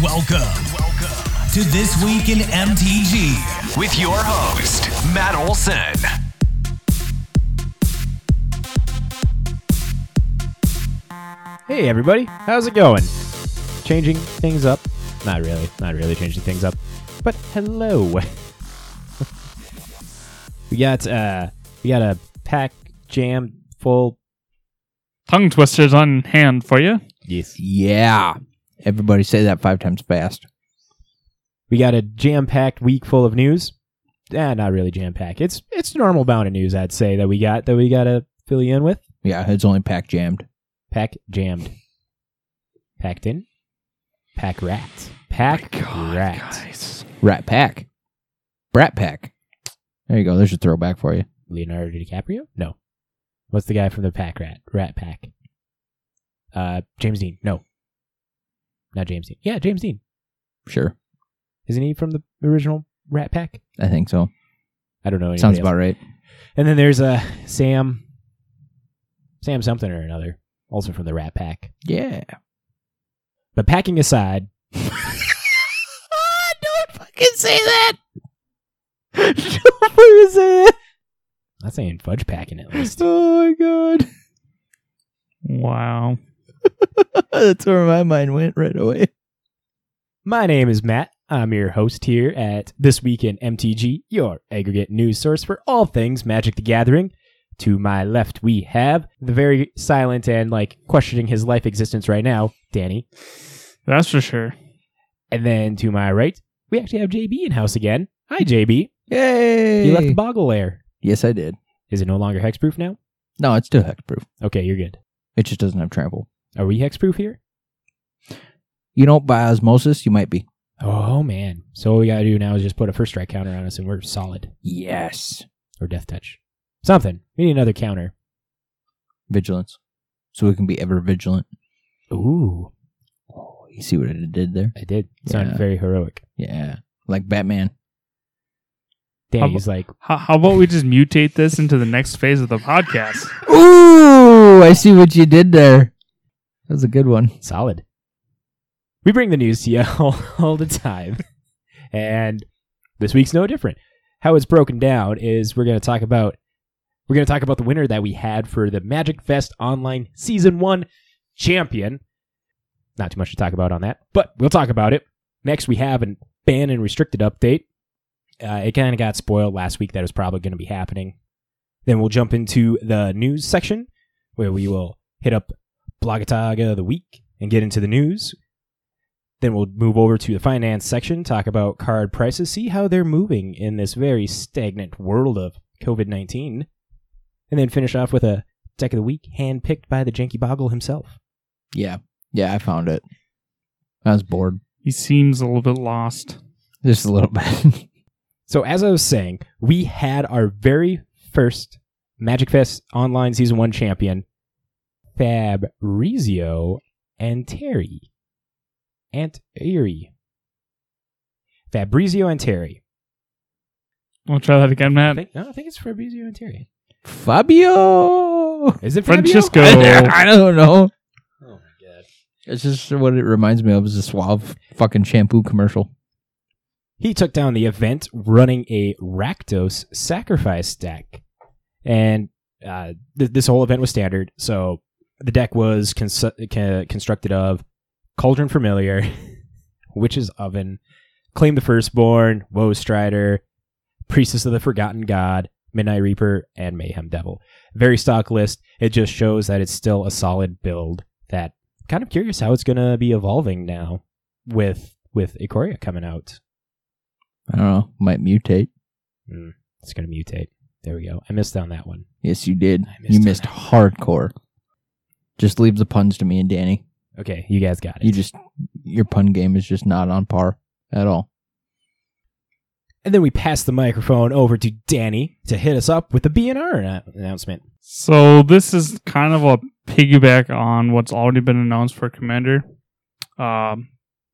Welcome, welcome to This Week in MTG with your host, Matt Olson. Hey everybody, how's it going? Changing things up? Not really, not really changing things up. But hello. we got uh we got a pack jam full tongue twisters on hand for you. Yes. Yeah. Everybody say that five times fast. We got a jam-packed week full of news. Eh, not really jam-packed. It's it's normal bound of news, I'd say, that we got that we gotta fill you in with. Yeah, it's only pack jammed. Pack jammed. Packed in. Pack rats. Pack rats. Rat pack. Brat pack. There you go. There's a throwback for you. Leonardo DiCaprio? No. What's the guy from the Pack Rat? Rat Pack. Uh, James Dean. No. Not James Dean. Yeah, James Dean. Sure. Isn't he from the original Rat Pack? I think so. I don't know. Sounds else. about right. And then there's uh, Sam. Sam something or another. Also from the Rat Pack. Yeah. But packing aside, Don't fucking say that. Don't fucking say that. not saying fudge packing at least. Oh my god. Wow. That's where my mind went right away. My name is Matt. I'm your host here at This Week in MTG, your aggregate news source for all things Magic the Gathering. To my left, we have the very silent and like questioning his life existence right now, Danny. That's for sure. And then to my right, we actually have JB in house again. Hi, JB. Yay. You left the boggle lair. yes, I did. Is it no longer hexproof now? No, it's still hexproof. Okay, you're good. It just doesn't have trample. Are we hexproof here? You know, by osmosis, you might be. Oh man. So all we gotta do now is just put a first strike counter on us and we're solid. Yes. Or death touch. Something. We need another counter. Vigilance. So we can be ever vigilant. Ooh. Oh, you see what it did there? I did. It sounded Yeah. very heroic. Yeah. Like Batman. Danny's like, How, how about we just mutate this into the next phase of the podcast? Ooh, I see what you did there. That was a good one. solid. We bring the news to you all, all the time. And this week's no different. How it's broken down is we're going to talk about we're going to talk about the winner that we had for the Magic Fest Online Season 1 champion. Not too much to talk about on that, but we'll talk about it. Next, we have a ban and restricted update. Uh, it kind of got spoiled last week that was probably going to be happening. Then we'll jump into the news section where we will hit up Blogatog of the week and get into the news. Then we'll move over to the finance section, talk about card prices, see how they're moving in this very stagnant world of COVID 19. And then finish off with a deck of the week handpicked by the Janky Boggle himself. Yeah. Yeah, I found it. I was bored. He seems a little bit lost. Just a little bit. So, as I was saying, we had our very first Magic Fest Online Season 1 champion, Fabrizio Anteri. Aunt Erie. Fabrizio Anteri. We'll try that again, I Matt. think, no, I think it's Fabrizio Anteri. Fabio. Is it Francisco. I don't know. Oh my god. It's just what it reminds me of is a suave fucking shampoo commercial. He took down the event running a Rakdos sacrifice deck. And uh, th- this whole event was standard. So the deck was cons- constructed of Cauldron Familiar, Witch's Oven, Claim the Firstborn, Woe Strider, Priestess of the Forgotten God, Midnight Reaper, and Mayhem Devil. Very stock list. It just shows that it's still a solid build that kind of curious how it's going to be evolving now with with Ikoria coming out. I don't know. Might mutate. Mm, it's going to mutate. There we go. I missed on that one. Yes, you did. Missed You missed hardcore. Just leave the puns to me and Danny. Okay, you guys got it. You just your pun game is just not on par at all. and then we pass the microphone over to Danny to hit us up with the BNR announcement. So this is kind of a piggyback on what's already been announced for Commander. Um,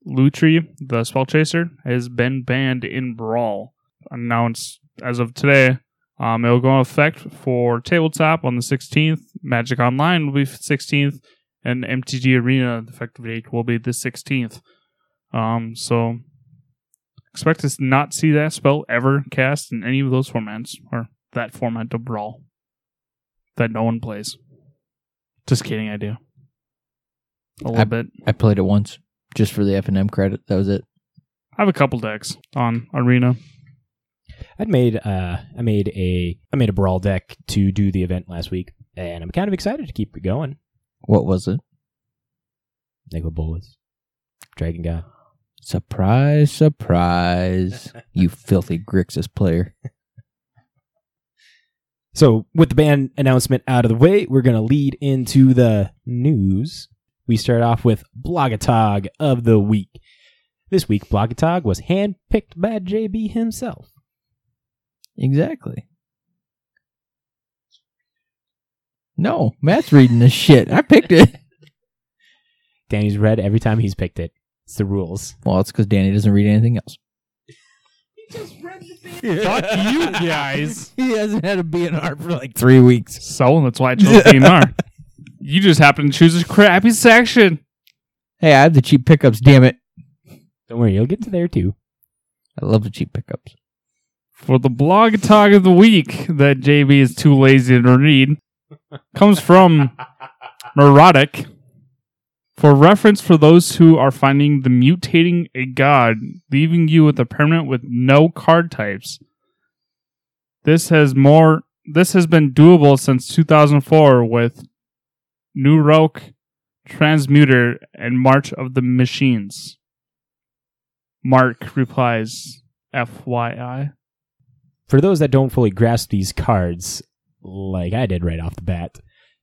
Lutri, the spell chaser, has been banned in Brawl. Announced as of today. Um, it will go into effect for tabletop on the 16th. Magic Online will be 16th, and MTG Arena the effective date will be the 16th. Um, so expect to not see that spell ever cast in any of those formats or that format of brawl that no one plays. Just kidding, I do. A little I- bit. I played it once just for the F and M credit. That was it. I have a couple decks on Arena. I'd made uh I made a I made a brawl deck to do the event last week, and I'm kind of excited to keep it going. What was it? Nicol Bolas, Dragon God. Surprise, surprise! you filthy Grixis player. So, with the band announcement out of the way, we're going to lead into the news. We start off with Blogatog of the week. This week, Blogatog was handpicked by JB himself. Exactly. No, Matt's reading this shit. I picked it. Danny's read every time he's picked it. It's the rules. Well, it's because Danny doesn't read anything else. He just read the fan fuck you guys. He hasn't had a BNR for like three weeks. So that's why I chose DNR. you just happen to choose a crappy section. Hey, I have the cheap pickups. Damn it! Don't worry, you'll get to there too. I love the cheap pickups. For the Blogatog of the week that JB is too lazy to read comes from Neurotic. For reference for those who are finding the mutating a god, leaving you with a permanent with no card types. This has more this has been doable since 2004 with Neurok, Transmuter, and March of the Machines. Mark replies, FYI. For those that don't fully grasp these cards, like I did right off the bat,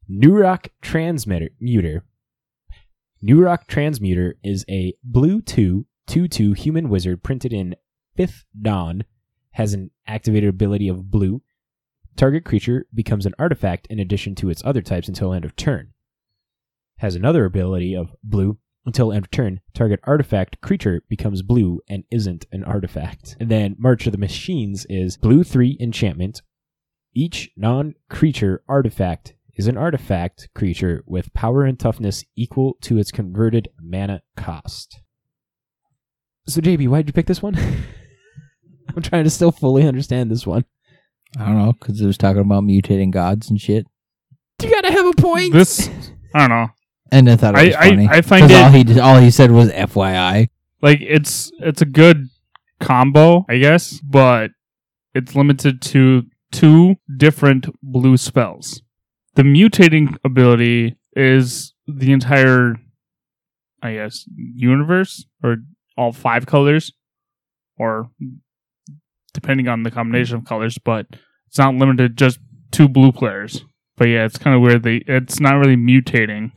Neurok Transmitter Muter. Transmuter is a blue 2 2 2 human wizard printed in 5th Dawn, has an activated ability of blue. Target creature becomes an artifact in addition to its other types until end of turn. Has another ability of blue. Until end of turn, target artifact creature becomes blue and isn't an artifact. And then March of the Machines is blue 3 enchantment. Each non creature artifact is an artifact creature with power and toughness equal to its converted mana cost. So, JB, why'd you pick this one? I'm trying to still fully understand this one. I don't know because it was talking about mutating gods and shit, You gotta have a point. This I don't know. And I thought it I- was I- funny. I find 'cause it- all he did, all he said was FYI. Like it's it's a good combo, I guess, but it's limited to two different blue spells. The mutating ability is the entire I guess universe or all five colors or depending on the combination of colors, but it's not limited just two blue players. But yeah, it's kind of weird. They it's not really mutating.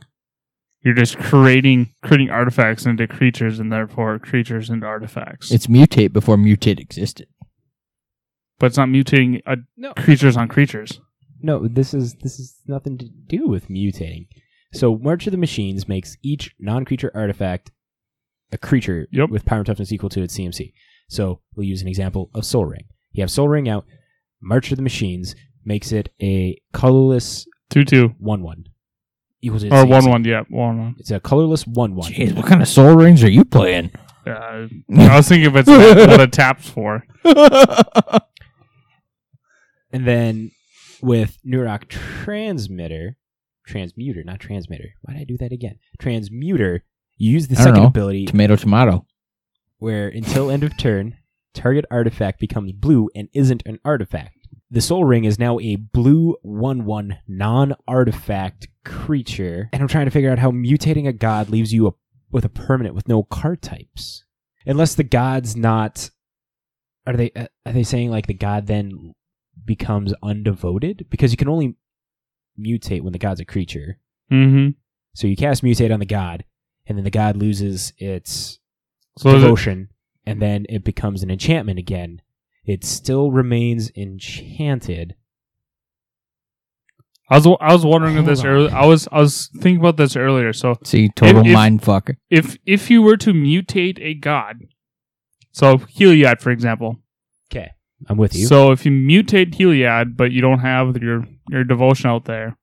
You're just creating creating artifacts into creatures, and therefore creatures into artifacts. It's mutate before mutate existed. but it's not mutating uh, No. creatures on creatures. No, this is this is nothing to do with mutating. So March of the Machines makes each non-creature artifact a creature Yep. with power and toughness equal to its CMC. So we'll use an example of Sol Ring. You have Sol Ring out. March of the Machines makes it a colorless Two two one-one equal to its or CMC. one one. Yeah, one one. It's a colorless one-one. Jeez, what kind of Sol Rings are you playing? Uh, I was thinking if it's what it taps for. And then with Neurok Transmitter, Transmuter, not Transmitter. Why did I do that again? Transmuter. You use the I second know. ability tomato, tomato. where until end of turn, target artifact becomes blue and isn't an artifact. The Sol Ring is now a blue 1 1 non artifact creature. And I'm trying to figure out how mutating a god leaves you a, with a permanent with no card types. Unless the god's not. Are they uh, are they saying like the god then becomes undevoted? Because you can only mutate when the god's a creature. Mm-hmm. So you cast mutate on the god, and then the god loses its So is it, devotion, and then it becomes an enchantment again. It still remains enchanted. I was I was wondering Hold this on. earlier. I was I was thinking about this earlier. So See, total If- if- mind fucker. if if you were to mutate a god, so Heliod, for example. Okay, I'm with you. So if you mutate Heliod, but you don't have your your devotion out there,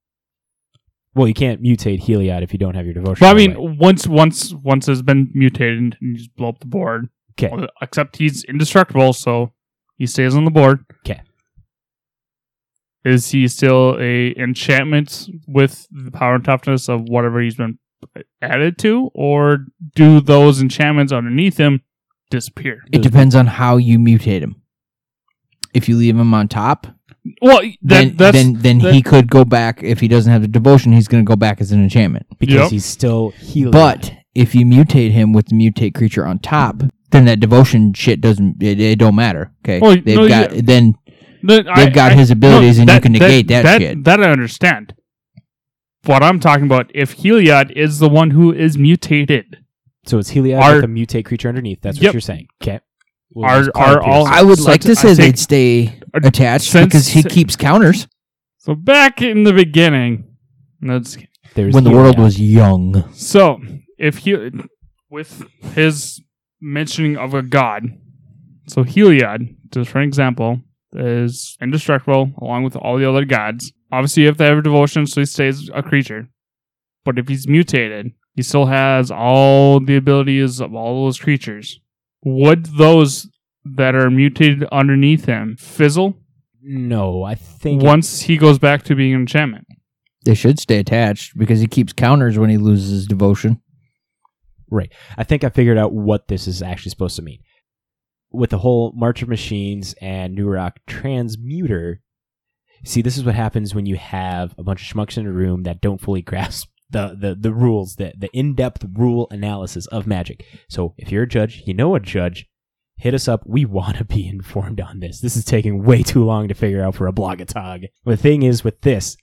Well, you can't mutate Heliod if you don't have your devotion. But I away. mean, once once once it's been mutated and you just blow up the board. Okay. Except he's indestructible, so he stays on the board. Okay. Is he still a enchantment with the power and toughness of whatever he's been added to, or do those enchantments underneath him disappear? It depends on how you mutate him. If you leave him on top, Well, that, then that's then then that- he could go back. If he doesn't have the devotion, he's going to go back as an enchantment. because Yep. he's still Heliod. But if you mutate him with the mutate creature on top, then that devotion shit doesn't. It, it don't matter. Okay, Well, they've no, got yeah. then That- They've got his abilities and you can negate that shit. That I understand. What I'm talking about, if Heliod is the one who is mutated, so it's Heliod Are- with a mutate creature underneath. That's what Yep. you're saying. Okay. We'll Are- are all- I would like to say they'd stay attached since- because he keeps counters so back in the beginning, let's There's when the world Heliod. was young. So, if he, with his mentioning of a god, so Heliod, just for an example, is indestructible along with all the other gods. Obviously, you have to have a devotion, so he stays a creature. But if he's mutated, he still has all the abilities of all those creatures. Would those that are mutated underneath him fizzle No, I think once he goes back to being an enchantment? They should stay attached because he keeps counters when he loses his devotion. I think I figured out what this is actually supposed to mean. With the whole March of Machines and Neurok Transmuter, see, this is what happens when you have a bunch of schmucks in a room that don't fully grasp the, the, the rules, the, the in depth rule analysis of magic. So if you're a judge, you know a judge, hit us up. We want to be informed on this. This is taking way too long to figure out for a blogatog. The thing is with this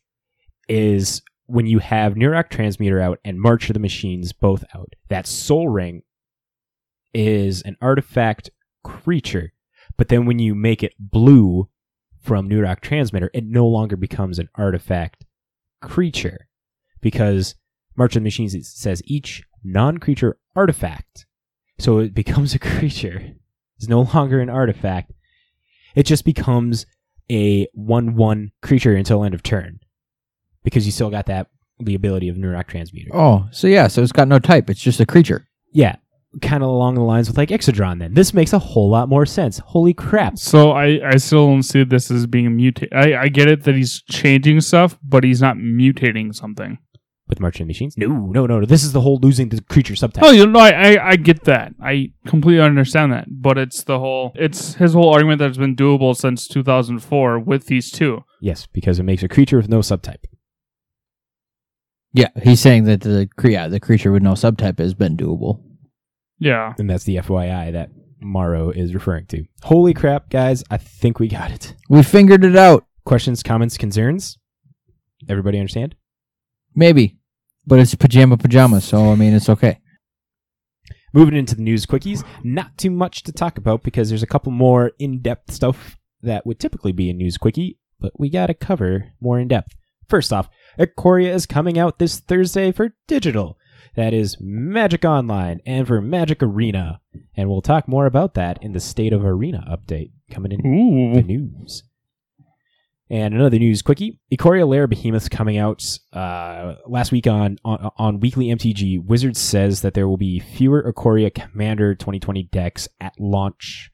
is when you have Neurok Transmitter out and March of the Machines both out, that Sol Ring is an artifact creature. But then when you make it blue from Neurok Transmitter, it no longer becomes an artifact creature. Because March of the Machines says each non creature artifact. So it becomes a creature. It's no longer an artifact. It just becomes a 1 1 creature until end of turn because you still got that the ability of Neurok Transmuter. Oh, so yeah, so it's got no type. It's just a creature. Yeah, kind of along the lines with like Exodron. Then this makes a whole lot more sense. Holy crap! So I, I still don't see this as being a mutate. I, I get it that he's changing stuff, but he's not mutating something. With Marching Machines, no, no, no, no. This is the whole losing the creature subtype. Oh, you know, I, I, I get that. I completely understand that. But it's the whole, it's his whole argument that's been doable since 2004 with these two. Yes, because it makes a creature with no subtype. Yeah, he's saying that the cre- yeah, the creature with no subtype has been doable. Yeah. And that's the FYI that Maro is referring to. Holy crap, guys! I think we got it. We figured it out. Questions, comments, concerns? Everybody understand? Maybe, but it's pajama pajamas, so I mean it's okay. Moving into the news quickies, not too much to talk about because there's a couple more in-depth stuff that would typically be a news quickie, but we gotta cover more in depth. First off, Ikoria is coming out this Thursday for digital. That is Magic Online and for Magic Arena. And we'll talk more about that in the State of Arena update coming in the news. And another news quickie: Ikoria Lair Behemoth coming out uh, last week on, on on Weekly MTG. Wizards says that there will be fewer Ikoria Commander 2020 decks at launch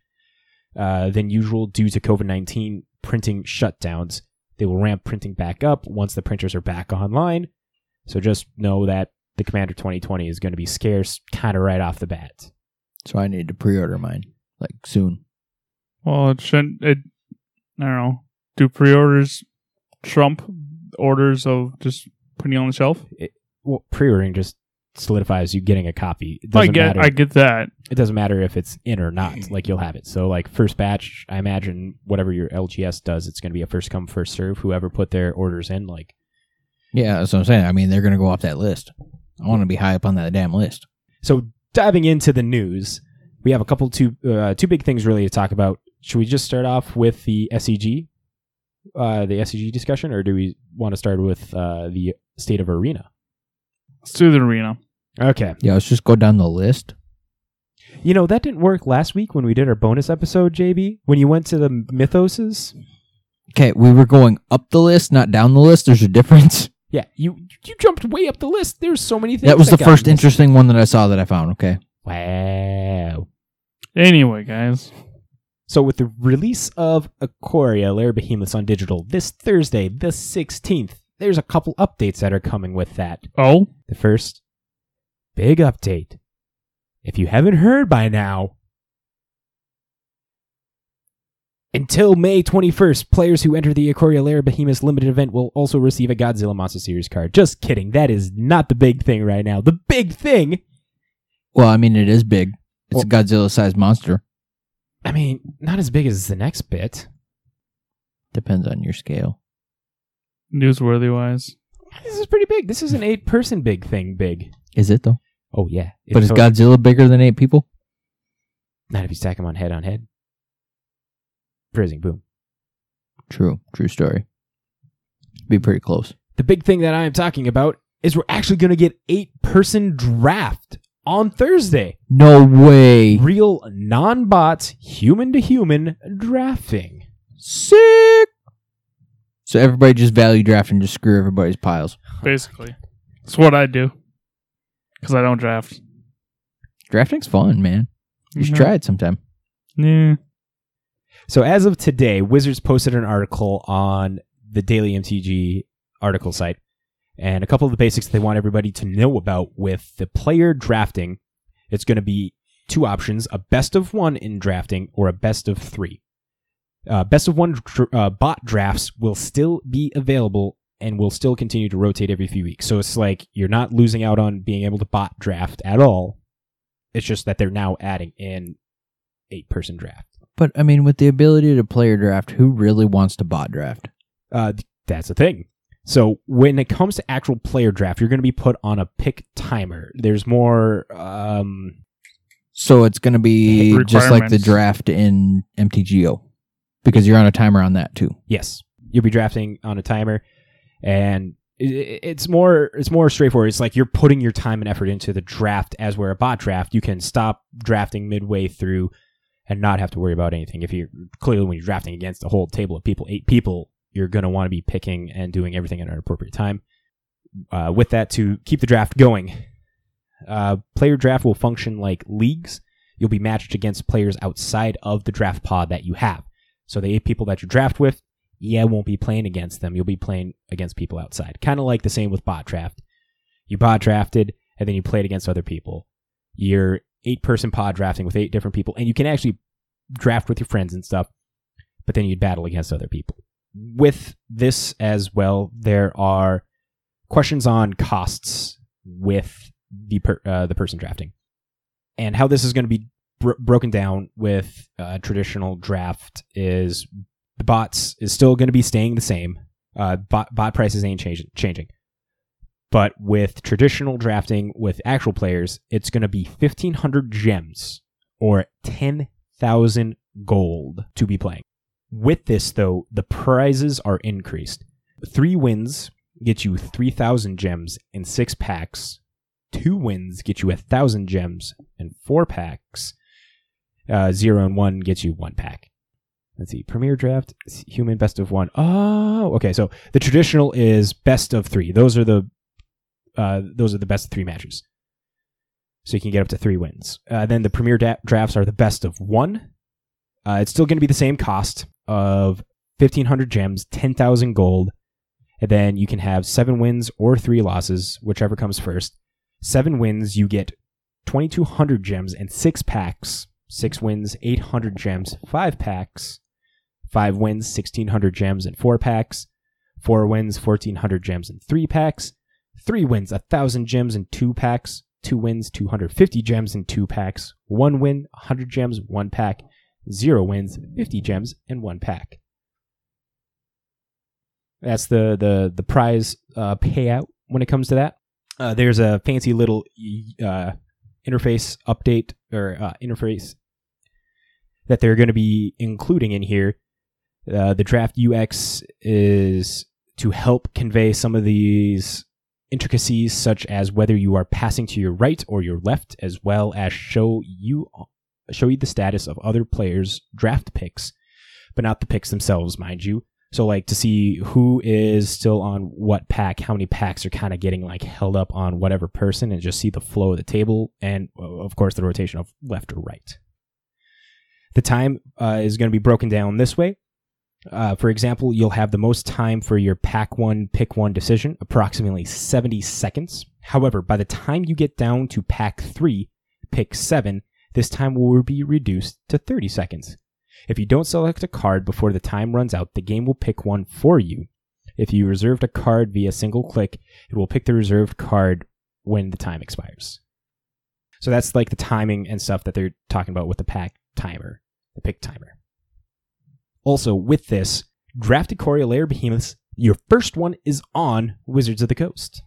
uh, than usual due to COVID 19 printing shutdowns. They will ramp printing back up once the printers are back online. So just know that the Commander 2020 is going to be scarce, kind of right off the bat. So I need to pre-order mine like soon. Well, it shouldn't, it, I don't know. Do pre orders trump orders of just putting on the shelf? Well, pre-ordering just solidifies you getting a copy. It I doesn't get, matter. I get that. it doesn't matter if it's in or not. Like you'll have it. So like first batch, I imagine whatever your LGS does, it's going to be a first come first serve. Whoever put their orders in, like Yeah, that's what I'm saying. I mean, they're gonna go off that list. I want to be high up on that damn list. so. Diving into the news, we have a couple two uh, two big things really to talk about. Should we just start off with the SEG, uh, the SEG discussion, or do we want to start with uh, the state of arena? Let's do the arena. Okay, Yeah, let's just go down the list. you know that didn't work last week when we did our bonus episode, JB. When you went to the mythoses, Okay, we were going up the list, not down the list. There's a difference. Yeah, you you jumped way up the list. There's so many things. That was the first interesting one that I saw that I found. Okay. Wow. Anyway, guys, So with the release of Ikoria Lair Behemoths on digital this Thursday, the 16th, there's a couple updates that are coming with that. oh, The first big update. If you haven't heard by now, until May 21st, players who enter the Ikoria Lair Behemoths limited event will also receive a Godzilla Monster Series card. Just kidding. That is not the big thing right now. The big thing, Well, I mean, it is big. It's a Godzilla-sized monster. I mean, not as big as the next bit. Depends on your scale. newsworthy wise, This is pretty big. This is an eight person big thing, big. Is it though? Oh, yeah. but is It's Godzilla bigger than eight people? Not if you stack them on head on head. Phrasing, boom. True. True story. Be pretty close. The big thing that I am talking about is we're actually going to get eight person draft on Thursday. No way. Real non bots, human to human drafting. Sick. So everybody just value draft and just screw everybody's piles. basically, it's what I do because I don't draft. Drafting's fun, man. You should try it sometime. Yeah. So as of today, Wizards posted an article on the Daily MTG article site, and a couple of the basics they want everybody to know about with the player drafting. It's going to be two options: a best of one in drafting or a best of three. Uh, best of one dr- uh, bot drafts will still be available and will still continue to rotate every few weeks. So it's like you're not losing out on being able to bot draft at all. It's just that they're now adding in eight person draft. But I mean, with the ability to player draft, who really wants to bot draft? Uh, that's the thing. So when it comes to actual player draft, you're going to be put on a pick timer. There's more. Um, So it's going to be just like the draft in MTGO because you're on a timer on that too. yes, you'll be drafting on a timer, and it's more. It's more straightforward. It's like you're putting your time and effort into the draft. As where a bot draft, you can stop drafting midway through and not have to worry about anything. If you're clearly when you're drafting against a whole table of people, eight people, you're going to want to be picking and doing everything at an appropriate time. Uh, with that, to keep the draft going, uh, player draft will function like leagues. You'll be matched against players outside of the draft pod that you have. So the eight people that you draft with, yeah, won't be playing against them. You'll be playing against people outside. Kind of like the same with bot draft. You bot drafted, and then you played against other people. You're eight person pod drafting with eight different people, and you can actually draft with your friends and stuff, but then you'd battle against other people. With this as well, there are questions on costs with the per, uh, the person drafting, and how this is going to be bro- broken down with uh, traditional draft is the bots is still going to be staying the same. Uh, bot bot prices ain't changing changing. But with traditional drafting with actual players, it's going to be 1500 gems or 10,000 gold to be playing. With this though, the prizes are increased. 3 wins get you 3000 gems in 6 packs. 2 wins get you 1000 gems in 4 packs. Uh, 0 and 1 gets you 1 pack. Let's see. Premier draft, human best of 1. Oh, okay. So the traditional is best of 3. Those are the uh, those are the best of three matches. So you can get up to three wins. Uh, then the premier da- drafts are the best of one. Uh, it's still going to be the same cost of 1,500 gems, 10,000 gold. And then you can have seven wins or three losses, whichever comes first. Seven wins, you get 2,200 gems and six packs. Six wins, 800 gems, five packs. Five wins, 1,600 gems and four packs. Four wins, 1,400 gems and three packs. Three wins, a thousand gems in two packs. Two wins, 250 gems in two packs. One win, 100 gems, one pack. Zero wins, 50 gems, and one pack. That's the the the prize uh, payout when it comes to that. Uh, there's a fancy little uh, interface update or uh, interface that they're going to be including in here. Uh, the draft UX is to help convey some of these intricacies such as whether you are passing to your right or your left as well as show you show you the status of other players draft picks but not the picks themselves mind you So like to see who is still on what pack, how many packs are kind of getting like held up on whatever person, and just see the flow of the table, and of course the rotation of left or right. The time uh, is going to be broken down this way. Uh, for example, you'll have the most time for your pack one, pick one decision, approximately 70 seconds. However, by the time you get down to pack three, pick seven, this time will be reduced to 30 seconds. If you don't select a card before the time runs out, the game will pick one for you. If you reserved a card via single click, it will pick the reserved card when the time expires. So that's like the timing and stuff that they're talking about with the pack timer, the pick timer. Also, with this, drafted Coria Lair Behemoths, your first one is on Wizards of the Coast.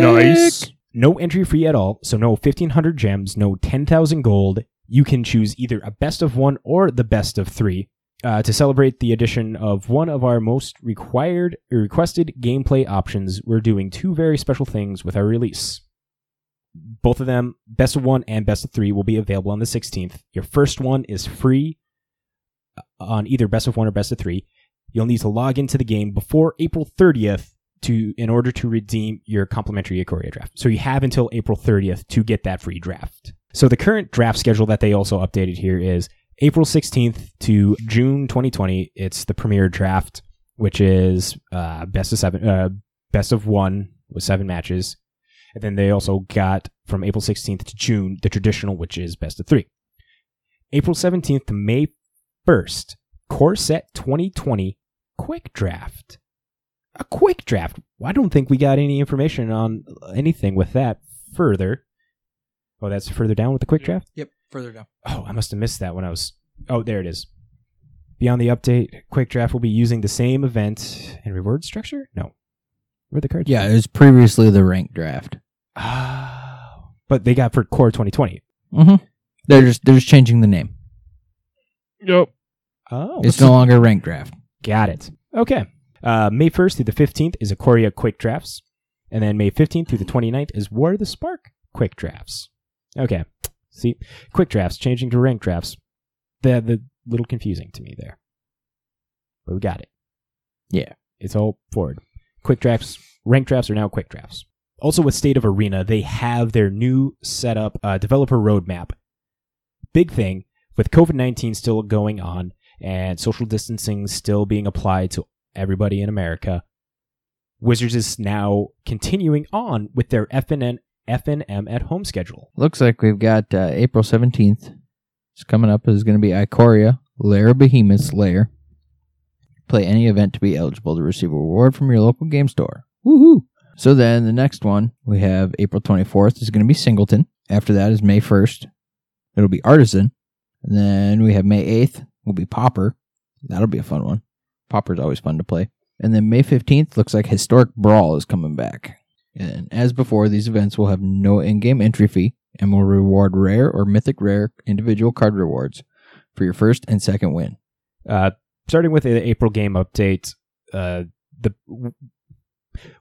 Nice. No entry fee at all, so no 1500 gems, no 10,000 gold. You can choose either a best of one or the best of three. Uh, to celebrate the addition of one of our most required requested gameplay options, we're doing two very special things with our release. Both of them, best of one and best of three, will be available on the 16th. Your first one is free on either best of one or best of three. You'll need to log into the game before April 30th to in order to redeem your complimentary Ikoria draft. So you have until April 30th to get that free draft. So the current draft schedule that they also updated here is April 16th to June 2020. It's the premier draft, which is uh, best of seven, uh, best of one with seven matches, and then they also got from April 16th to June the traditional, which is best of three. April 17th to May 1st, Core Set 2020 Quick Draft. A quick draft. I don't think we got any information on anything with that further. Oh, that's further down with the quick draft? Yep, further down. Oh, I must have missed that when I was. Oh, there it is. Beyond the update, Quick Draft will be using the same event and reward structure? No. Where the cards? Yeah, it was previously the rank draft. Ah. but they got for Core 2020. Mm-hmm. They're just they're just changing the name. Yep. Oh. It's no longer rank draft. Got it. Okay. Uh, May 1st through the 15th is Ikoria Quick Drafts. And then May 15th through the 29th is War of the Spark Quick Drafts. Okay. See, Quick Drafts changing to rank drafts. They're the little confusing to me there. But we got it. Yeah. It's all forward. Quick drafts, rank drafts are now quick drafts. Also, with State of Arena, they have their new setup uh, developer roadmap. Big thing with COVID 19 still going on and social distancing still being applied to everybody in America. Wizards is now continuing on with their FNN, FNM at home schedule. Looks like we've got uh, April 17th. It's coming up is going to be Ikoria, Lair of Behemoth's Lair. Play any event to be eligible to receive a reward from your local game store. Woohoo! So then the next one we have April 24th is going to be Singleton. After that is May 1st. It'll be Artisan. And then we have May 8th will be Pauper. That'll be a fun one. Pauper's always fun to play. And then May 15th looks like Historic Brawl is coming back. And as before, these events will have no in game entry fee and will reward rare or mythic rare individual card rewards for your first and second win. Uh, starting with the April game update, uh, the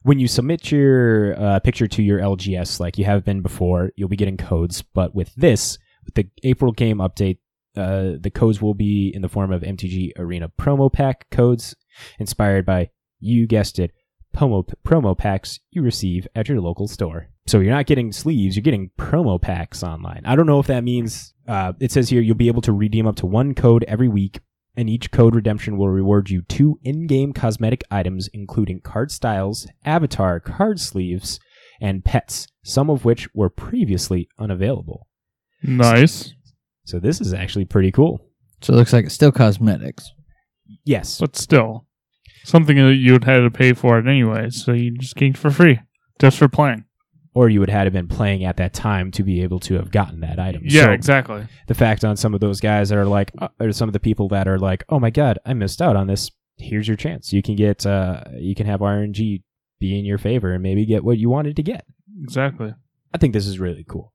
when you submit your uh, picture to your LGS, like you have been before, you'll be getting codes. But with this, with the April game update, uh, the codes will be in the form of MTG Arena promo pack codes, inspired by you guessed it, promo promo packs you receive at your local store. So you're not getting sleeves, you're getting promo packs online. I don't know if that means uh, it says here you'll be able to redeem up to one code every week, and each code redemption will reward you two in-game cosmetic items, including card styles, avatar card sleeves, and pets, some of which were previously unavailable. Nice. So this is actually pretty cool. So it looks like it's still cosmetics. Yes. But still, something that you would have to pay for it anyway, so you just get it for free, just for playing. Or you would have been playing at that time to be able to have gotten that item. Yeah, So exactly. the fact on some of those guys that are like, uh, or some of the people that are like, oh my god, I missed out on this. Here's your chance. You can get, uh, you can have RNG be in your favor and maybe get what you wanted to get. Exactly. I think this is really cool.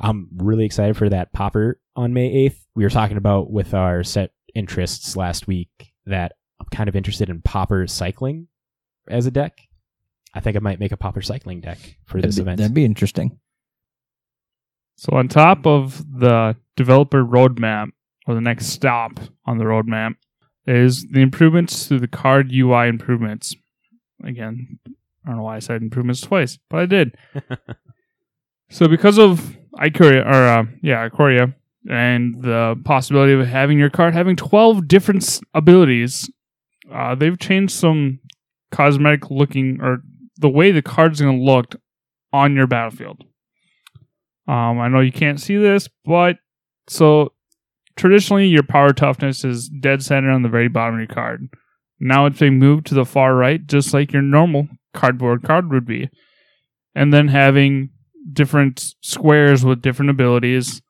I'm really excited for that Pauper on May 8th. We were talking about with our set interests last week that I'm kind of interested in Pauper cycling as a deck. I think I might make a Pauper cycling deck for this that'd, be, event. that'd be interesting. So on top of the developer roadmap, or the next stop on the roadmap, is the improvements to the card UI improvements. Again, I don't know why I said improvements twice, but I did. so because of Ikoria, or uh, yeah, Ikoria, and the possibility of having your card having 12 different abilities, uh, they've changed some cosmetic looking, or the way the card's going to look on your battlefield. Um, I know you can't see this, but so traditionally your power toughness is dead center on the very bottom of your card. Now it's being moved to the far right, just like your normal cardboard card would be. And then having different squares with different abilities.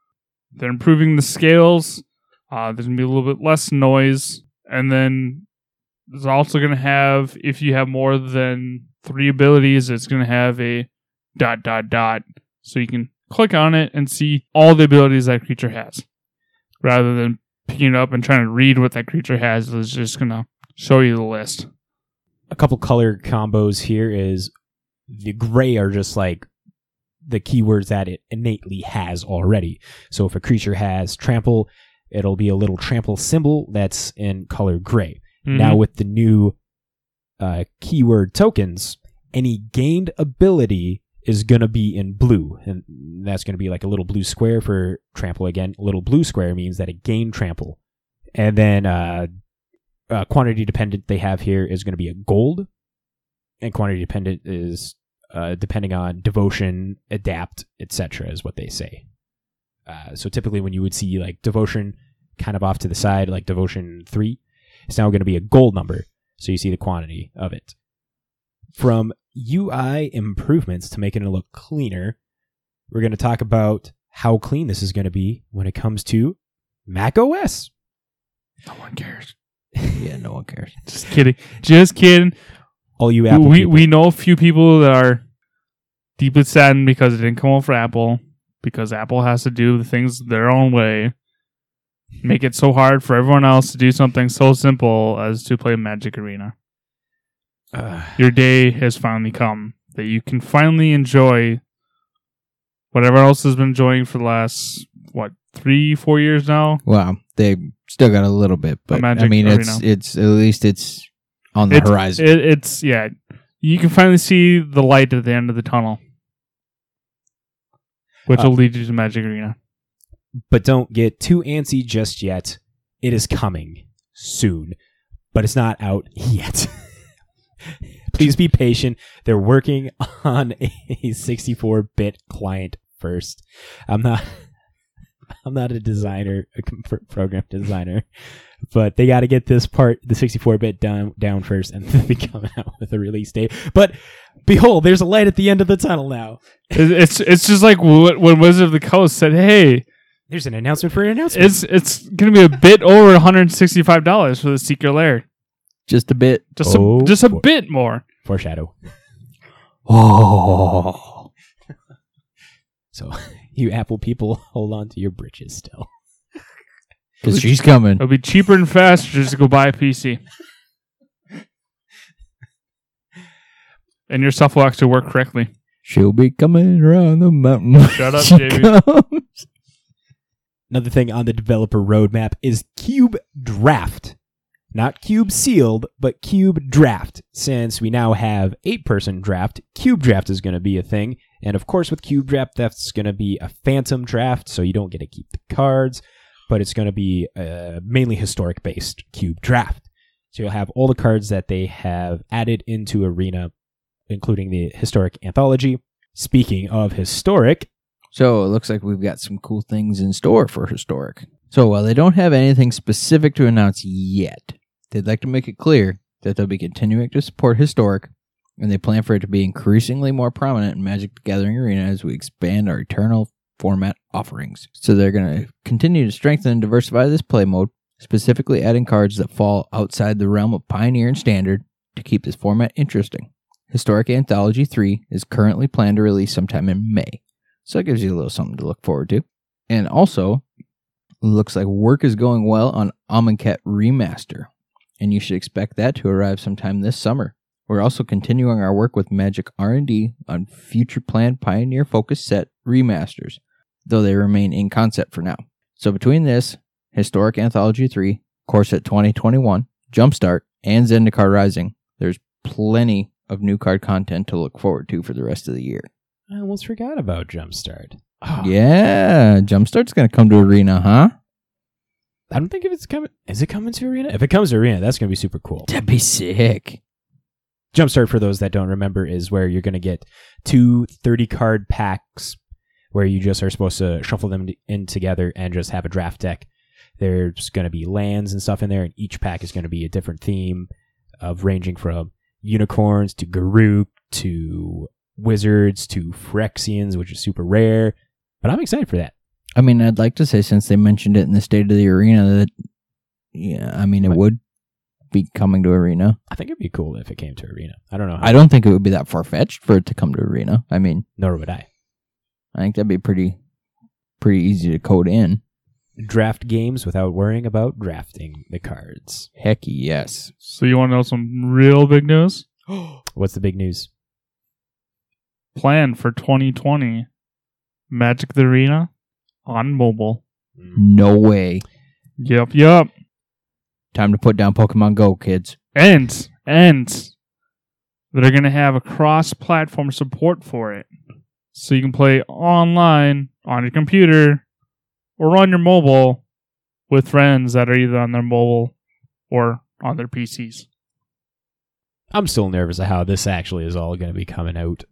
They're improving the scales. Uh, there's to be a little bit less noise. And then there's also to have, if you have more than three abilities, it's to have a dot, dot, dot. So you can click on it and see all the abilities that creature has rather than picking it up and trying to read what that creature has. It's just to show you the list. a couple color combos here is the gray are just like the keywords that it innately has already. So if a creature has trample, it'll be a little trample symbol that's in color gray. Now with the new uh, keyword tokens, any gained ability is going to be in blue, and that's going to be like a little blue square for trample again. A little blue square means that it gained trample, and then uh, uh, quantity dependent they have here is going to be a gold, and quantity dependent is uh, depending on devotion, adapt, etc. is what they say. Uh, so typically, when you would see like devotion kind of off to the side, like devotion three, it's now going to be a gold number. So you see the quantity of it. From UI improvements to making it look cleaner, we're going to talk about how clean this is going to be when it comes to Mac OS. No one cares. yeah, no one cares. Just kidding. Just kidding. All you Apple we people. we know a few people that are deeply saddened because it didn't come out for Apple because Apple has to do the things their own way. Make it so hard for everyone else to do something so simple as to play Magic Arena. Ugh. Your day has finally come that you can finally enjoy what everyone else has been enjoying for the last what three four years now. Wow, they still got a little bit, but I mean, it's it's at least it's on the It's- horizon. It, it's yeah, you can finally see the light at the end of the tunnel, which Uh, will lead you to Magic Arena. but don't get too antsy just yet. It is coming soon, but it's not out yet. Please be patient. They're working on a 64-bit client first. I'm not I'm not a designer, a program designer, but they got to get this part, the 64-bit down down first, and then be coming out with a release date. But behold, there's a light at the end of the tunnel now. It's it's just like wh- when Wizard of the Coast said, "Hey, There's an announcement for an announcement. it's it's gonna be a bit over 165 dollars for the Secret Lair, Just a bit. just Oh, a just a boy. bit more." Foreshadow. Oh, So you Apple people, hold on to your britches still. Because she's coming. It'll be cheaper and faster just to go buy a PC, and your stuff will actually work correctly. She'll be coming around the mountain. Shut up, She Jamie. comes. Another thing on the developer roadmap is Cube Draft. Not Cube Sealed, but Cube Draft. Since we now have eight person draft, Cube Draft is going to be a thing. And of course, with Cube Draft, that's going to be a phantom draft, so you don't get to keep the cards, but it's going to be a mainly historic based Cube Draft. So you'll have all the cards that they have added into Arena, including the historic anthology. Speaking of historic, So it looks like we've got some cool things in store for historic. So while they don't have anything specific to announce yet, they'd like to make it clear that they'll be continuing to support historic, and they plan for it to be increasingly more prominent in Magic the Gathering Arena as we expand our eternal format offerings. So they're going to continue to strengthen and diversify this play mode, specifically adding cards that fall outside the realm of Pioneer and Standard to keep this format interesting. Historic Anthology 3 is currently planned to release sometime in May. So that gives you a little something to look forward to. And also, looks like work is going well on Amonkhet Remaster, and you should expect that to arrive sometime this summer. We're also continuing our work with Magic R&D on future planned Pioneer focused set remasters, though they remain in concept for now. So between this, Historic Anthology 3, Core Set 2021, Jumpstart, and Zendikar Rising. There's plenty of new card content to look forward to for the rest of the year. I almost forgot about Jumpstart. Oh, Yeah, Jumpstart's going to come to Arena, huh? I don't think if it's coming. Is it coming to Arena? If it comes to Arena, that's going to be super cool. That'd be sick. Jumpstart, for those that don't remember, is where you're going to get two 30 card packs where you just are supposed to shuffle them in together and just have a draft deck. There's going to be lands and stuff in there, and each pack is going to be a different theme of ranging from unicorns to Garruk to wizards to Phyrexians, which is super rare. But I'm excited for that. I mean, I'd like to say since they mentioned it in the state of the arena that, yeah, I mean, it would be coming to arena. I think it'd be cool if it came to Arena. I don't know. How, I don't think it would be that far fetched for it to come to arena. I mean, nor would I. I think that'd be pretty, pretty easy to code in. Draft games without worrying about drafting the cards. Heck yes. So you want to know some real big news? What's the big news? Plan for 2020: Magic the Arena on mobile. Hmm. No way. Yep, yep. Time to put down Pokemon Go, kids. And and they're gonna have a cross-platform support for it, so you can play online on your computer or on your mobile with friends that are either on their mobile or on their PCs. I'm still nervous of how this actually is all going to be coming out.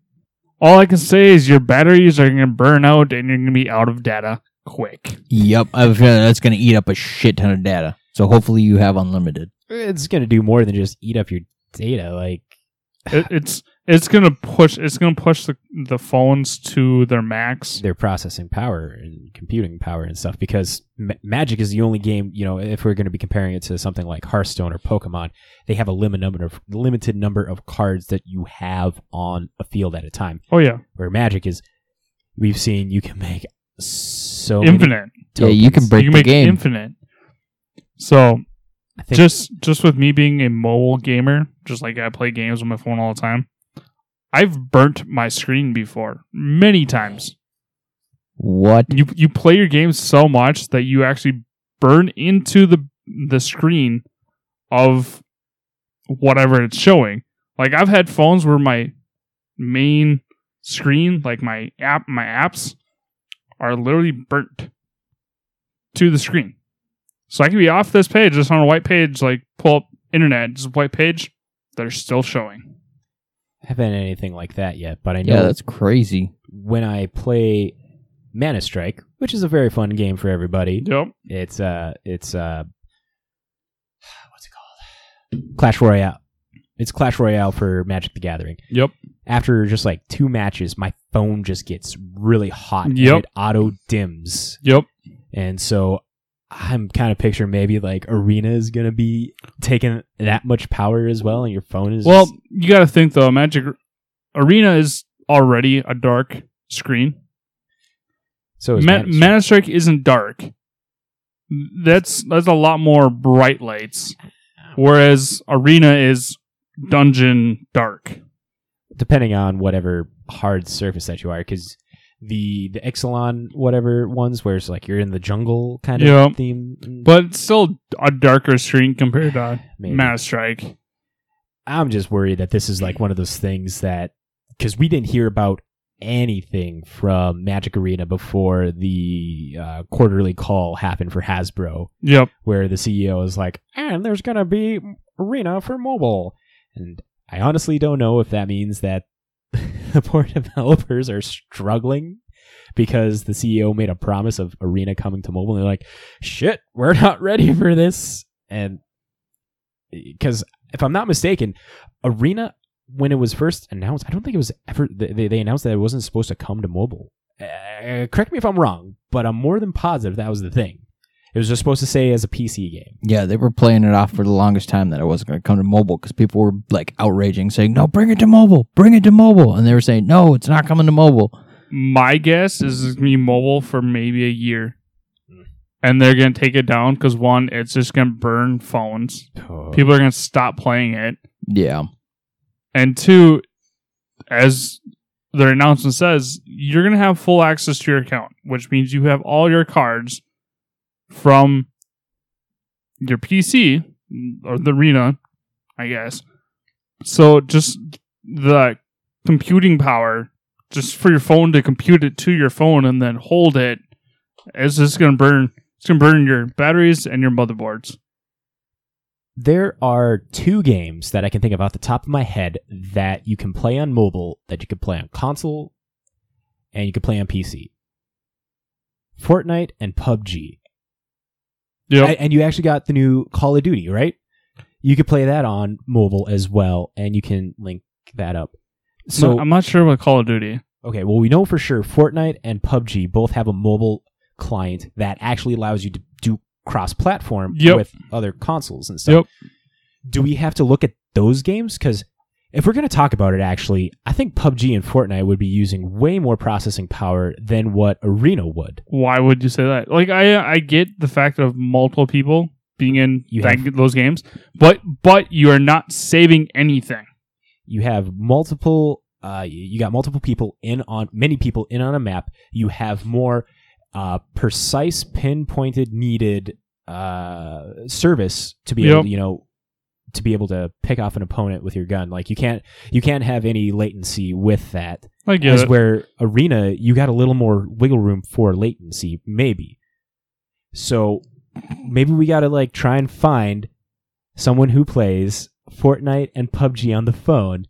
All I can say is your batteries are gonna burn out and you're gonna be out of data quick. Yep, I have a feeling that's going to eat up a shit ton of data. So hopefully you have unlimited. It's going to do more than just eat up your data. Like, It, it's it's gonna push it's gonna push the the phones to their max. their processing power and computing power and stuff because Ma- Magic is the only game, you know, if we're going to be comparing it to something like Hearthstone or Pokemon, they have a limit number of limited number of cards that you have on a field at a time. Oh yeah, Where Magic is we've seen you can make so many infinite. Yeah, you can break you can the make game. infinite. So I think just just with me being a mobile gamer, just like I play games on my phone all the time, I've burnt my screen before many times. What? You you play your game so much that you actually burn into the the screen of whatever it's showing. Like I've had phones where my main screen, like my app, my apps, are literally burnt to the screen. So I can be off this page, just on a white page, like pull up internet, just a white page. They're still showing. I haven't had anything like that yet, but I know Yeah, that's crazy. when I play Mana Strike, which is a very fun game for everybody. Yep. It's uh it's uh what's it called? Clash Royale. It's Clash Royale for Magic the Gathering. Yep. After just like two matches, my phone just gets really hot Yep. and it auto dims. Yep. And so I'm kind of picturing maybe like Arena is gonna be taking that much power as well, and your phone is Well, just- you got to think though, Magic Arena is already a dark screen. so is Ma- Mana Strike. Mana Strike isn't dark. That's that's a lot more bright lights, whereas Arena is dungeon dark. depending on whatever hard surface that you are, because the the Ixalan whatever ones where it's like you're in the jungle kind of theme. But it's still a darker screen compared to. Mana Strike. I'm just worried that this is like one of those things that because we didn't hear about anything from Magic Arena before the uh, quarterly call happened for Hasbro, Yep. where the CEO is like, "And there's gonna be Arena for mobile," and I honestly don't know if that means that poor developers are struggling because the CEO made a promise of Arena coming to mobile, and they're like, "Shit, we're not ready for this," and because if I'm not mistaken, Arena when it was first announced, I don't think it was ever. They, they announced that it wasn't supposed to come to mobile. Uh, correct me if I'm wrong, but I'm more than positive that was the thing. It was just supposed to say as a PC game. Yeah, they were playing it off for the longest time that it wasn't going to come to mobile because people were like outraging, saying, "No, bring it to mobile, bring it to mobile," and they were saying, "No, it's not coming to mobile." My guess is it's gonna be mobile for maybe a year, and they're gonna take it down because one, it's just gonna burn phones. People are gonna stop playing it. Yeah, and two, as their announcement says, you're going to have full access to your account, which means you have all your cards from your PC or the arena, I guess. So just the computing power, just for your phone to compute it to your phone and then hold it, is just going to burn. It's going to burn your batteries and your motherboards. There are two games that I can think of off the top of my head that you can play on mobile, that you can play on console, and you can play on PC. Fortnite and PUBG. Yep. A- And you actually got the new Call of Duty, right? You could play that on mobile as well, and you can link that up. so So, I'm not sure about Call of Duty. okay, well, we know for sure Fortnite and PUBG both have a mobile client that actually allows you to do cross platform Yep. with other consoles and stuff. Yep. Do we have to look at those games? Because if we're going to talk about it, actually, I think PUBG and Fortnite would be using way more processing power than what Arena would. Why would you say that? Like I I get the fact of multiple people being in that, those games, but but you are not saving anything. you have multiple uh, you got multiple people in on many people in on a map you have more uh, precise pinpointed needed uh, service to be able to, you know to be able to pick off an opponent with your gun. Like you can't you can't have any latency with that. I get as it. where arena you got a little more wiggle room for latency maybe. So maybe we got to like try and find someone who plays Fortnite and PUBG on the phone.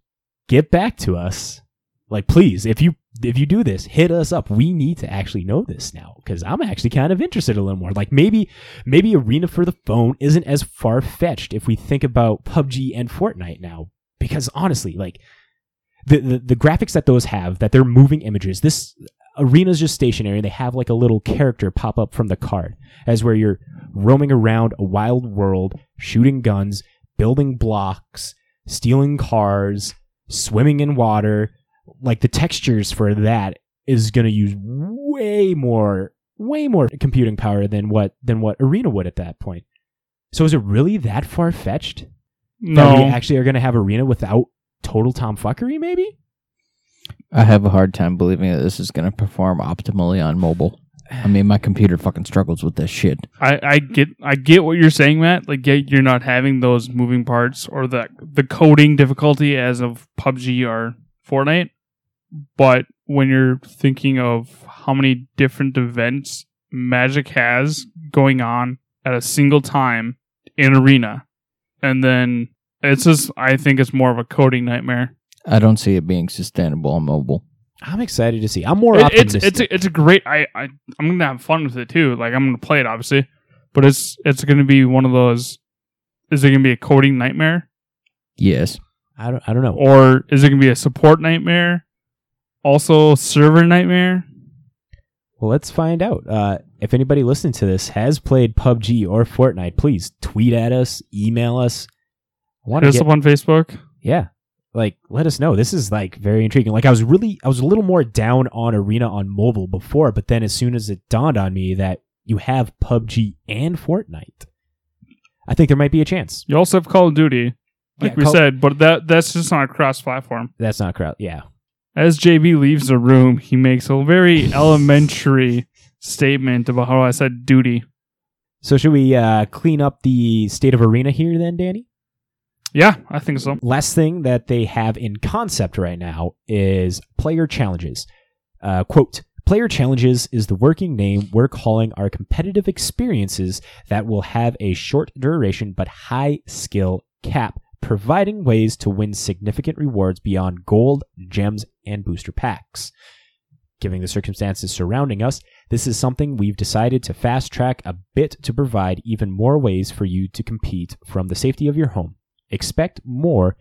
Get back to us. Like please if you if you do this hit us up. We need to actually know this now because i'm actually kind of interested a little more. Like maybe maybe arena for the phone isn't as far-fetched if we think about pubg and fortnite now. Because honestly like the, the the graphics that those have that they're moving images this arena's just stationary. They have like a little character pop up from the card as where you're roaming around a wild world shooting guns building blocks stealing cars swimming in water like the textures for that is going to use way more way more computing power than what than what arena would at that point so is it really that far fetched that we actually are going to have arena without total tomfuckery maybe I have a hard time believing that this is going to perform optimally on mobile. I mean, my computer fucking struggles with this shit. I, I get I get what you're saying, Matt. Like, yeah, you're not having those moving parts or the the coding difficulty as of PUBG or Fortnite. But when you're thinking of how many different events Magic has going on at a single time in Arena, and then it's just I think it's more of a coding nightmare. I don't see it being sustainable on mobile. i'm excited to see i'm more It- it's it's a, it's a great I, I I'm gonna have fun with it too. Like I'm gonna play it obviously, but it's it's gonna be one of those. Is it gonna be a coding nightmare, Yes. I, don't, I don't know or is it gonna be a support nightmare? Also, server nightmare. Well, let's find out. Uh, if anybody listening to this has played PUBG or Fortnite, please tweet at us, email us. Want Hit to us get, up on Facebook. yeah, like let us know. This is like very intriguing. Like I was really, I was a little more down on Arena on mobile before, but then as soon as it dawned on me that you have PUBG and Fortnite, I think there might be a chance. You also have Call of Duty, like Yeah, we Call- said, but that that's just not a cross platform. That's not crowd. Yeah, As JB leaves the room, he makes a very elementary statement about how I said duty. So should we uh, clean up the state of Arena here then, Danny? Yeah, I think so. last thing that they have in concept right now is player challenges. Uh, quote, player challenges is the working name we're calling our competitive experiences that will have a short duration but high skill cap, providing ways to win significant rewards beyond gold, gems, and booster packs. Given the circumstances surrounding us, this is something we've decided to fast track a bit to provide even more ways for you to compete from the safety of your home. Expect more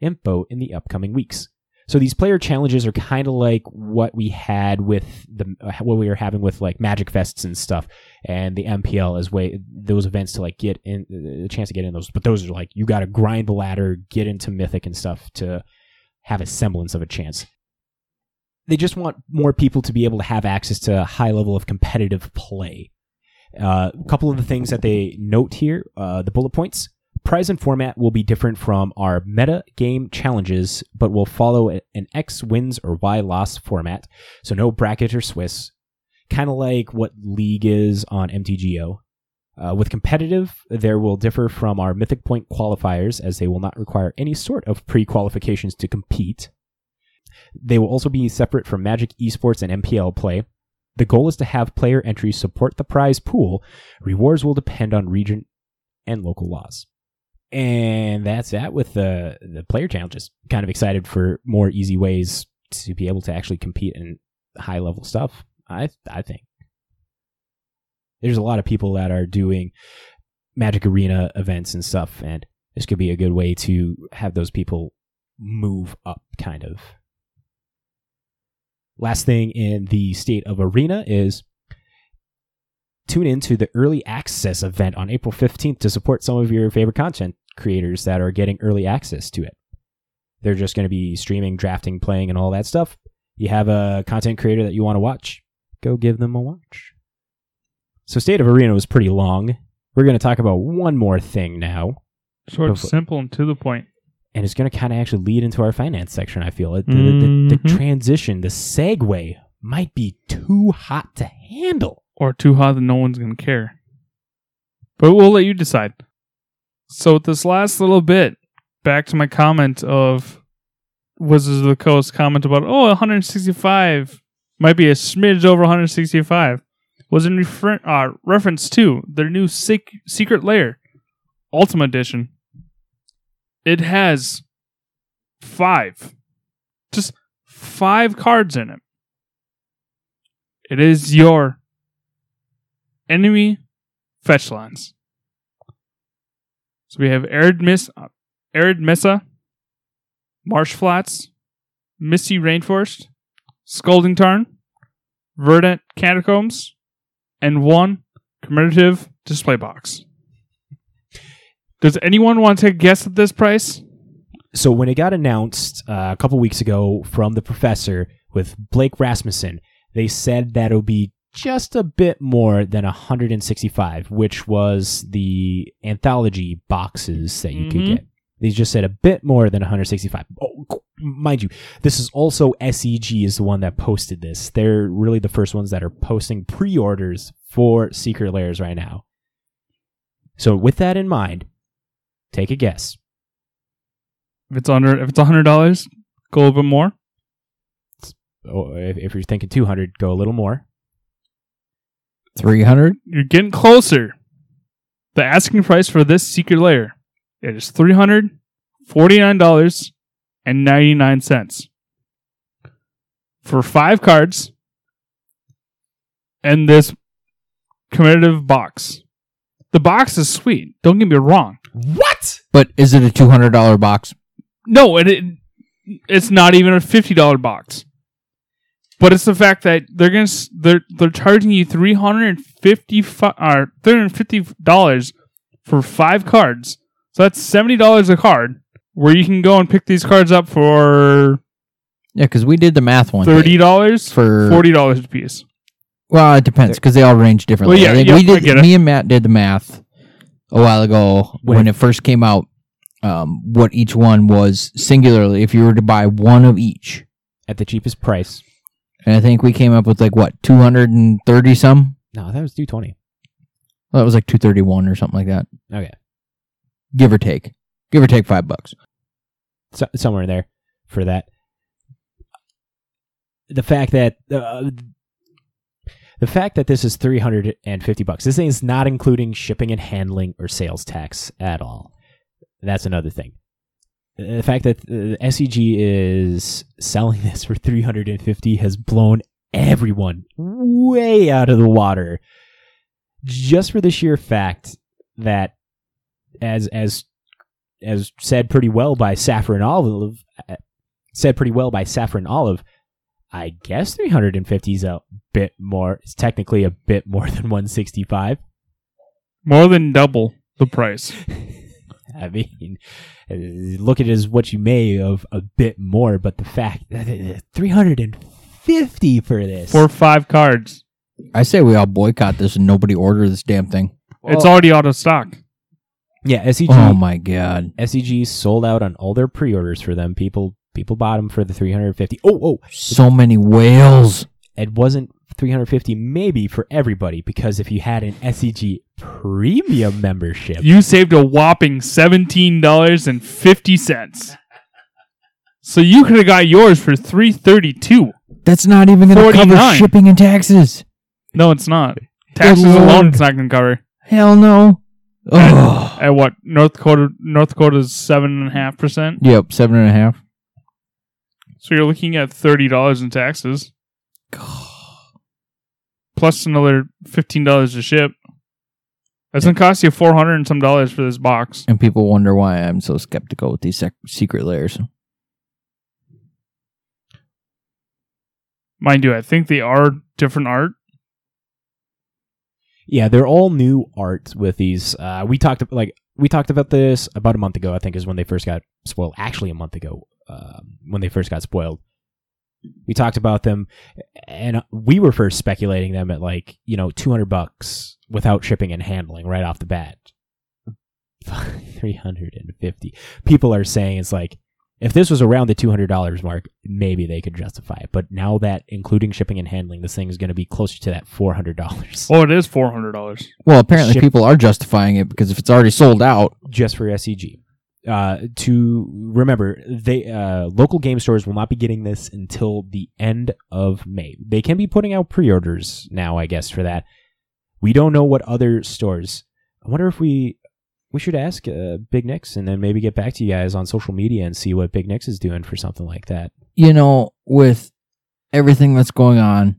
info in the upcoming weeks. So these player challenges are kind of like what we had with the what we were having with like Magic Fests and stuff, and the MPL as way those events to like get in the chance to get in those. But those are like you got to grind the ladder, get into Mythic and stuff to have a semblance of a chance. They just want more people to be able to have access to a high level of competitive play. Uh, a couple of the things that they note here, uh, the bullet points. Prize and format will be different from our meta game challenges, but will follow an X wins or Y loss format. So no bracket or Swiss. Kind of like what League is on MTGO. Uh, with competitive, there will differ from our Mythic Point qualifiers as they will not require any sort of pre qualifications to compete. They will also be separate from Magic Esports and MPL play. The goal is to have player entries support the prize pool. Rewards will depend on region and local laws. And that's that with the the player challenges. Kind of excited for more easy ways to be able to actually compete in high level stuff. I I think there's a lot of people that are doing Magic Arena events and stuff, and this could be a good way to have those people move up, kind of. Last thing in the state of Arena is tune into the early access event on April 15th to support some of your favorite content creators that are getting early access to it. They're just going to be streaming, drafting, playing, and all that stuff. You have a content creator that you want to watch, go give them a watch. So, State of Arena was pretty long. We're going to talk about one more thing now, Short, for simple, and to the point. and it's going to kind of actually lead into our finance section. I feel. The, the, the, the transition, the segue, might be too hot to handle. or too hot that no one's going to care. But we'll let you decide. So, this last little bit, back to my comment of Wizards of the Coast comment about, oh, 165 might be a smidge over 165, was in refer- uh, reference to their new sec- secret lair, Ultimate Edition. It has five, just five cards in it. It is your enemy fetch lands. So we have Arid Arid Mesa, Marsh Flats, Misty Rainforest, Scalding Tarn, Verdant Catacombs, and one commemorative display box. Does anyone want to guess at this price? So when it got announced uh, a couple weeks ago from the professor with Blake Rasmussen, they said that it would be just a bit more than 165, which was the anthology boxes that you could Mhm. get. They just said a bit more than 165. Oh, mind you, this is also SCG is the one that posted this. They're really the first ones that are posting pre-orders for Secret Lairs right now. So with that in mind, take a guess. If it's under, if it's hundred dollars, go a little bit more. Oh, if, if you're thinking 200, go a little more. 300? You're getting closer. The asking price for this secret lair it is three hundred forty nine dollars and ninety nine cents for five cards and this commemorative box. The box is sweet. Don't get me wrong. What? But is it a $200 box? No, it, it it's not even a fifty dollar box. But it's the fact that they're gonna they're they're charging you three hundred and fifty or three hundred fifty dollars for five cards. So that's seventy dollars a card, where you can go and pick these cards up for Yeah, because we did the math one. Thirty dollars For- forty dollars a piece. Well, it depends because they all range differently. Well, yeah, I yeah, we I did. get it. Me and Matt did the math a while ago When- when, it first came out. Um, what each one was singularly, if you were to buy one of each, At the cheapest price. And I think we came up with like what two hundred and thirty some. No, that was 220. Well, it was like two thirty one or something like that, Okay. give or take, give or take five bucks. So, somewhere in there for that. The fact that uh, the fact that this is 350 bucks. This thing is not including shipping and handling or sales tax at all. That's another thing. The fact that uh, SCG is selling this for 350 has blown everyone way out of the water. Just for the sheer fact that as as as said pretty well by Saffron Olive, uh, said pretty well by Saffron Olive. I guess 350 is a bit more. It's technically a bit more than 165. More than double the price. I mean, uh, look at it as what you may of a bit more, but the fact that uh, 350 for this. For five cards. I say we all boycott this and nobody order this damn thing. It's already out of stock. yeah, SCG Oh my god! SCG sold out on all their pre-orders for them. People people bought them for the 350. Oh, oh, So many whales. it wasn't 350 maybe for everybody because if you had an SCG premium membership. You saved a whopping seventeen dollars and fifty cents. So you could have got yours for three thirty two. That's not even going to cover shipping and taxes. No, it's not. Taxes alone, it's not going to cover. Hell no. Oh. At what North Dakota? North Dakota's seven and a half percent. Yep, seven and a half. So you're looking at thirty dollars in taxes, plus another fifteen dollars to ship. That's gonna cost you four hundred and some dollars for this box. And people wonder why I'm so skeptical with these sec- secret lairs. Mind you, I think they are different art. Yeah, they're all new art with these. Uh, we talked like we talked about this about a month ago. I think is when they first got spoiled. Actually, a month ago um, when they first got spoiled. We talked about them, and we were first speculating them at like you know two hundred bucks without shipping and handling right off the bat. Three hundred and fifty. People are saying it's like if this was around the two hundred dollars mark, maybe they could justify it. But now that including shipping and handling, this thing is going to be closer to that four hundred dollars. Oh, it is four hundred dollars. Well, apparently Ship- people are justifying it because if it's already sold out, just for SCG. Uh, to remember, they uh, local game stores will not be getting this until the end of May. They can be putting out pre-orders now, I guess, for that. We don't know what other stores. I wonder if we we should ask uh, Big Nix and then maybe get back to you guys on social media and see what Big Nix is doing for something like that. you know, with everything that's going on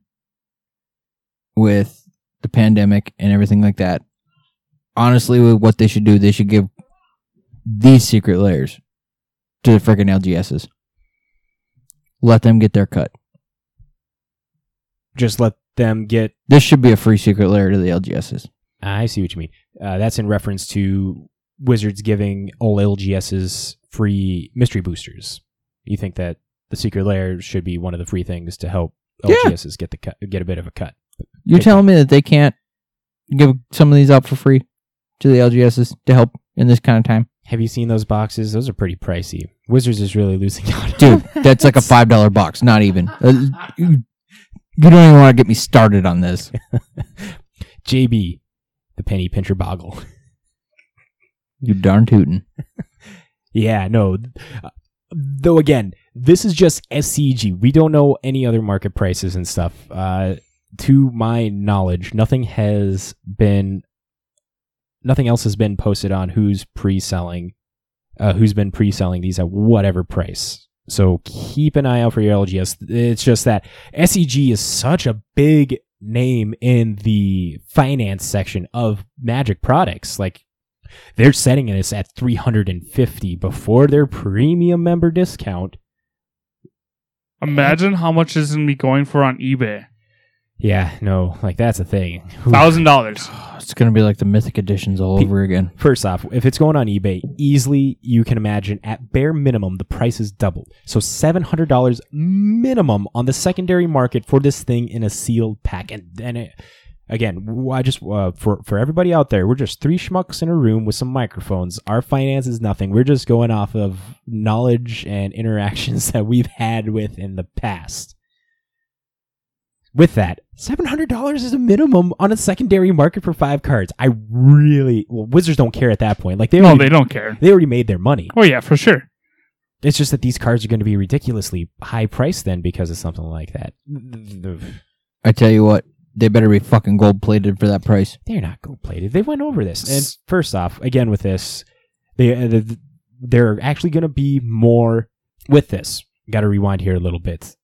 with the pandemic and everything like that, honestly, with what they should do, they should give these secret lairs to the freaking LGSs. Let them get their cut. Just let them get This should be a free secret lair to the LGSs. I see what you mean. Uh, that's in reference to Wizards giving all LGSs free mystery boosters. You think that the secret lair should be one of the free things to help Yeah. LGSs get the cut, get a bit of a cut? You're Okay. telling me that they can't give some of these out for free to the LGSs to help in this kind of time? Have you seen those boxes? Those are pretty pricey. Wizards is really losing out. Dude, that's like a five dollar box, not even. Uh, you you don't even want to get me started on this. JB, the penny pincher boggle. You darn tootin'. Yeah, no. Uh, Though again, this is just SCG. We don't know any other market prices and stuff. Uh, to my knowledge, nothing has been, nothing else has been posted on who's pre-selling, uh, who's been pre-selling these at whatever price. So keep an eye out for your LGS. It's just that SCG is such a big name in the finance section of Magic products. Like they're setting this at 350 before their premium member discount. Imagine how much is gonna be going for on eBay. Yeah, no, like that's a thing. Who- Thousand dollars. It's gonna be like the mythic editions all Pe- over again. First off, if it's going on eBay, easily you can imagine at bare minimum the price is doubled. So $700 minimum on the secondary market for this thing in a sealed pack. And then it, again, w- I just uh, for for everybody out there, we're just three schmucks in a room with some microphones. Our finance is nothing. We're just going off of knowledge and interactions that we've had with in the past. With that, seven hundred dollars is a minimum on a secondary market for five cards. I really, well, Wizards don't care at that point. Like they No, they don't care. they already made their money. Oh yeah, for sure. It's just that these cards are going to be ridiculously high priced then because of something like that. I tell you what, they better be fucking gold plated for that price. They're not gold plated. They went over this. And first off, again with this, they uh, th- they're actually going to be more with this. Got to rewind here a little bit.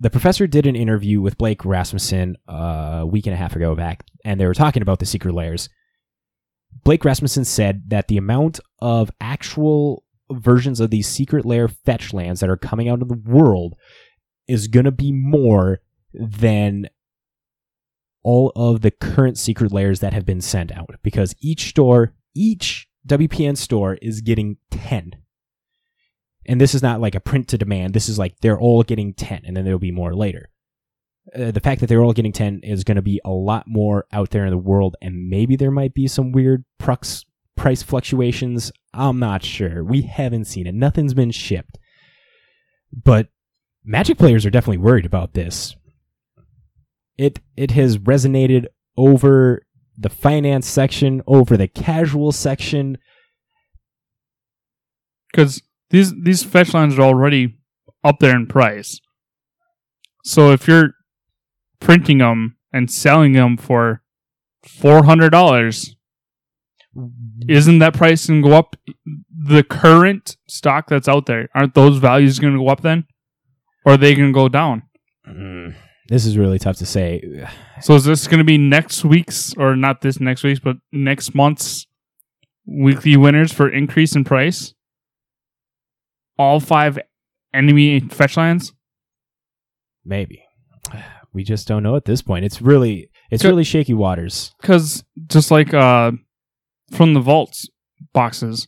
The professor did an interview with Blake Rasmussen uh, a week and a half ago back, and they were talking about the secret lairs. Blake Rasmussen said that the amount of actual versions of these secret lair fetch lands that are coming out of the world is going to be more than all of the current secret lairs that have been sent out because each store, each WPN store is getting 10. And this is not like a print to demand. This is like they're all getting 10 and then there'll be more later. Uh, the fact that they're all getting 10 is going to be a lot more out there in the world and maybe there might be some weird prux, price fluctuations. I'm not sure. We haven't seen it. Nothing's been shipped. But Magic players are definitely worried about this it it has resonated over the finance section over the casual section. because these these fetch lines are already up there in price. So if you're printing them and selling them for four hundred dollars, isn't that price going to go up? The current stock that's out there aren't those values going to go up then, or are they going to go down? Mm, this is really tough to say. So is this going to be next week's or not this next week's, but next month's weekly winners for increase in price? All five enemy fetch lands. Maybe. We just don't know at this point. It's really it's really shaky waters. because just like uh from the vaults boxes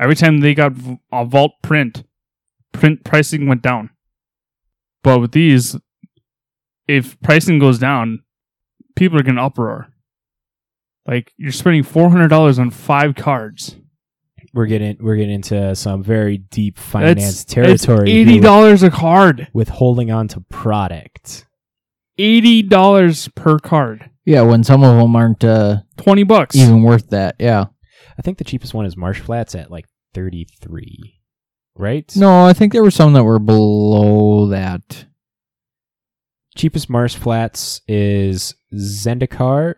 every time they got a vault print print pricing went down but with these if pricing goes down people are gonna uproar like you're spending $400 on five cards We're getting we're getting into some very deep finance it's territory here $80 a card with holding on to product. $80 per card Yeah, when some of them aren't uh, 20 bucks even worth that. Yeah. I think the cheapest one is Marsh Flats at like 33. Right? No, I think there were some that were below that. Cheapest Marsh Flats is Zendikar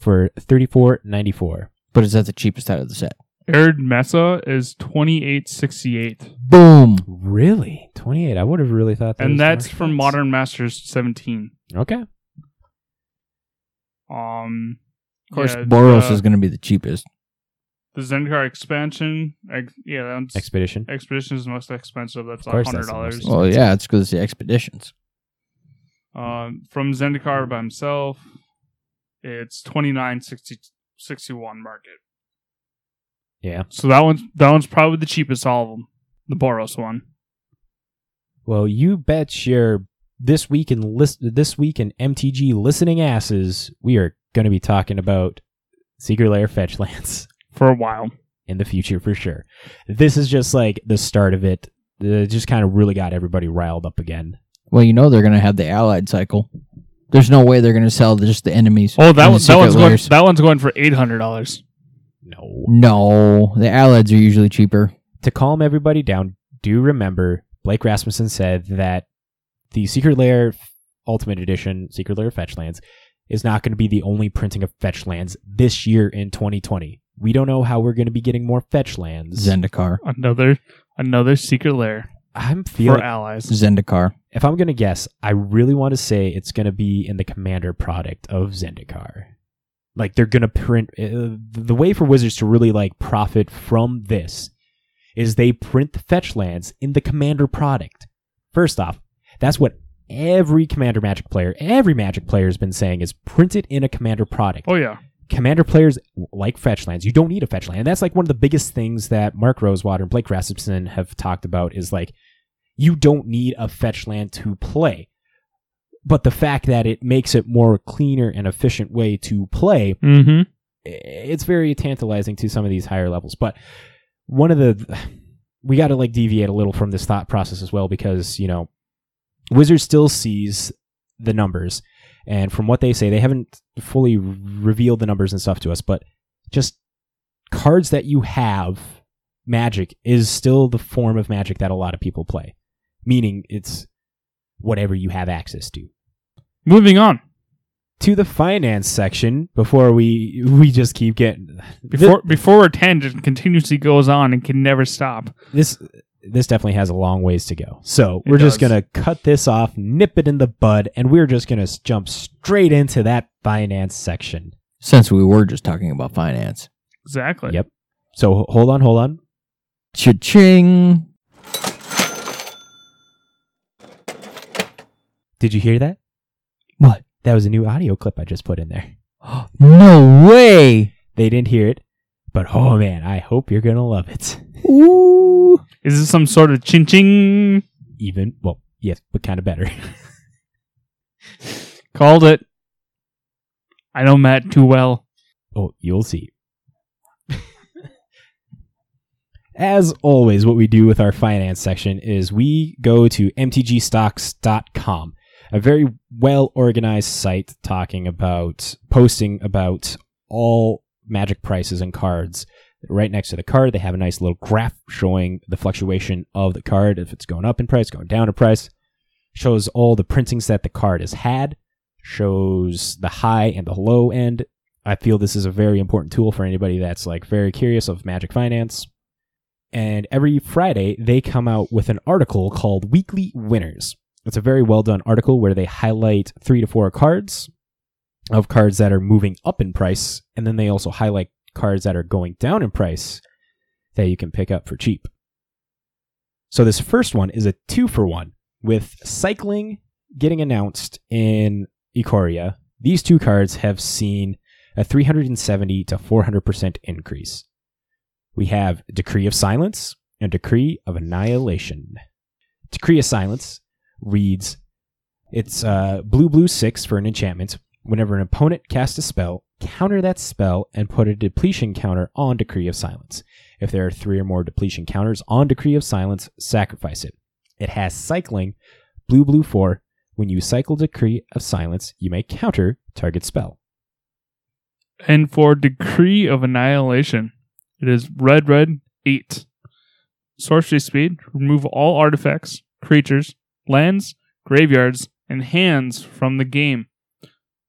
for 34.94. But is that the cheapest out of the set? Arid Mesa is 2868 Boom. Really? 28. I would have really thought that and was that's Marsh from Flats. Modern Masters 17 Okay. Um, Of course, yeah, Boros the, is going to be the cheapest. the Zendikar expansion. Ex, yeah, that's, Expedition. expedition is the most expensive. That's Of course hundred dollars. most Well, yeah, it's because it's the expeditions. Um, from Zendikar by himself, it's twenty nine sixty sixty one market. Yeah. So that one's that one's probably the cheapest all of them. The Boros one. Well, you bet your this week in list this week in MTG listening asses, we are going to be talking about Secret Lair fetch lands For a while. in the future for sure. This is just like the start of it. Uh, it just kind of really got everybody riled up again. Well, you know they're going to have the allied cycle. There's no way they're going to sell just the enemies. Oh, that one, that secret one's going. That one's going for eight hundred dollars. No. No, the allies are usually cheaper. To calm everybody down, do remember Blake Rasmussen said that the Secret Lair Ultimate Edition Secret Lair fetch lands is not going to be the only printing of fetch lands this year in 2020. We don't know how we're going to be getting more fetch lands. Zendikar. Another another secret lair I'm for feeling allies. Zendikar. if I'm going to guess, I really want to say it's going to be in the commander product of Zendikar. Like they're going to print uh, the way for Wizards to really like profit from this is they print the fetch lands in the commander product. First off, that's what every commander magic player, every magic player has been saying is print it in a commander product Oh yeah. commander players like fetch lands. You don't need a fetch land. And that's like one of the biggest things that Mark Rosewater and Blake Rasmussen have talked about is like you don't need a fetch land to play. But the fact that it makes it more cleaner and efficient way to play, Mm-hmm. it's very tantalizing to some of these higher levels. But one of the we got to like deviate a little from this thought process as well because, you know, Wizard still sees the numbers and from what they say they haven't fully revealed the numbers and stuff to us, but just cards that you have magic is still the form of magic that a lot of people play. Meaning it's whatever you have access to Moving on. to the finance section before we we just keep getting Before before our tangent continuously goes on and can never stop. this this definitely has a long ways to go. So It we're just gonna cut this off, nip it in the bud, and we're just gonna jump straight into that finance section. Since we were just talking about finance. Exactly. Yep. So hold on, hold on. Cha-ching. Did you hear that? What? That was a new audio clip I just put in there. No way. They didn't hear it, but oh man, I hope you're gonna love it. Ooh. Is this some sort of chin ching? Even well, yes, but kind of better. Called it. I know Matt too well. Oh, you'll see. As always, what we do with our finance section is we go to mtgstocks.com, a very well organized site talking about, posting about all magic prices and cards right next to the card. They have a nice little graph showing the fluctuation of the card, if it's going up in price, going down in price. Shows all the printings that the card has had, shows the high and the low end. I feel this is a very important tool for anybody that's like very curious of magic finance. And every Friday, they come out with an article called Weekly Winners. It's a very well done article where they highlight three to four cards of cards that are moving up in price, and then they also highlight cards that are going down in price that you can pick up for cheap. So this first one is a two for one with cycling getting announced in Ikoria. These two cards have seen a 370 to 400% increase. We have Decree of Silence and Decree of Annihilation. Decree of Silence reads it's uh, blue blue 6 for an enchantment. Whenever an opponent casts a spell, counter that spell and put a depletion counter on Decree of Silence. If there are three or more depletion counters on Decree of Silence, sacrifice it. It has cycling, blue blue 4. When you cycle Decree of Silence, you may counter target spell. And for Decree of Annihilation, it is red, red, 8. Sorcery speed, remove all artifacts, creatures, lands, graveyards, and hands from the game.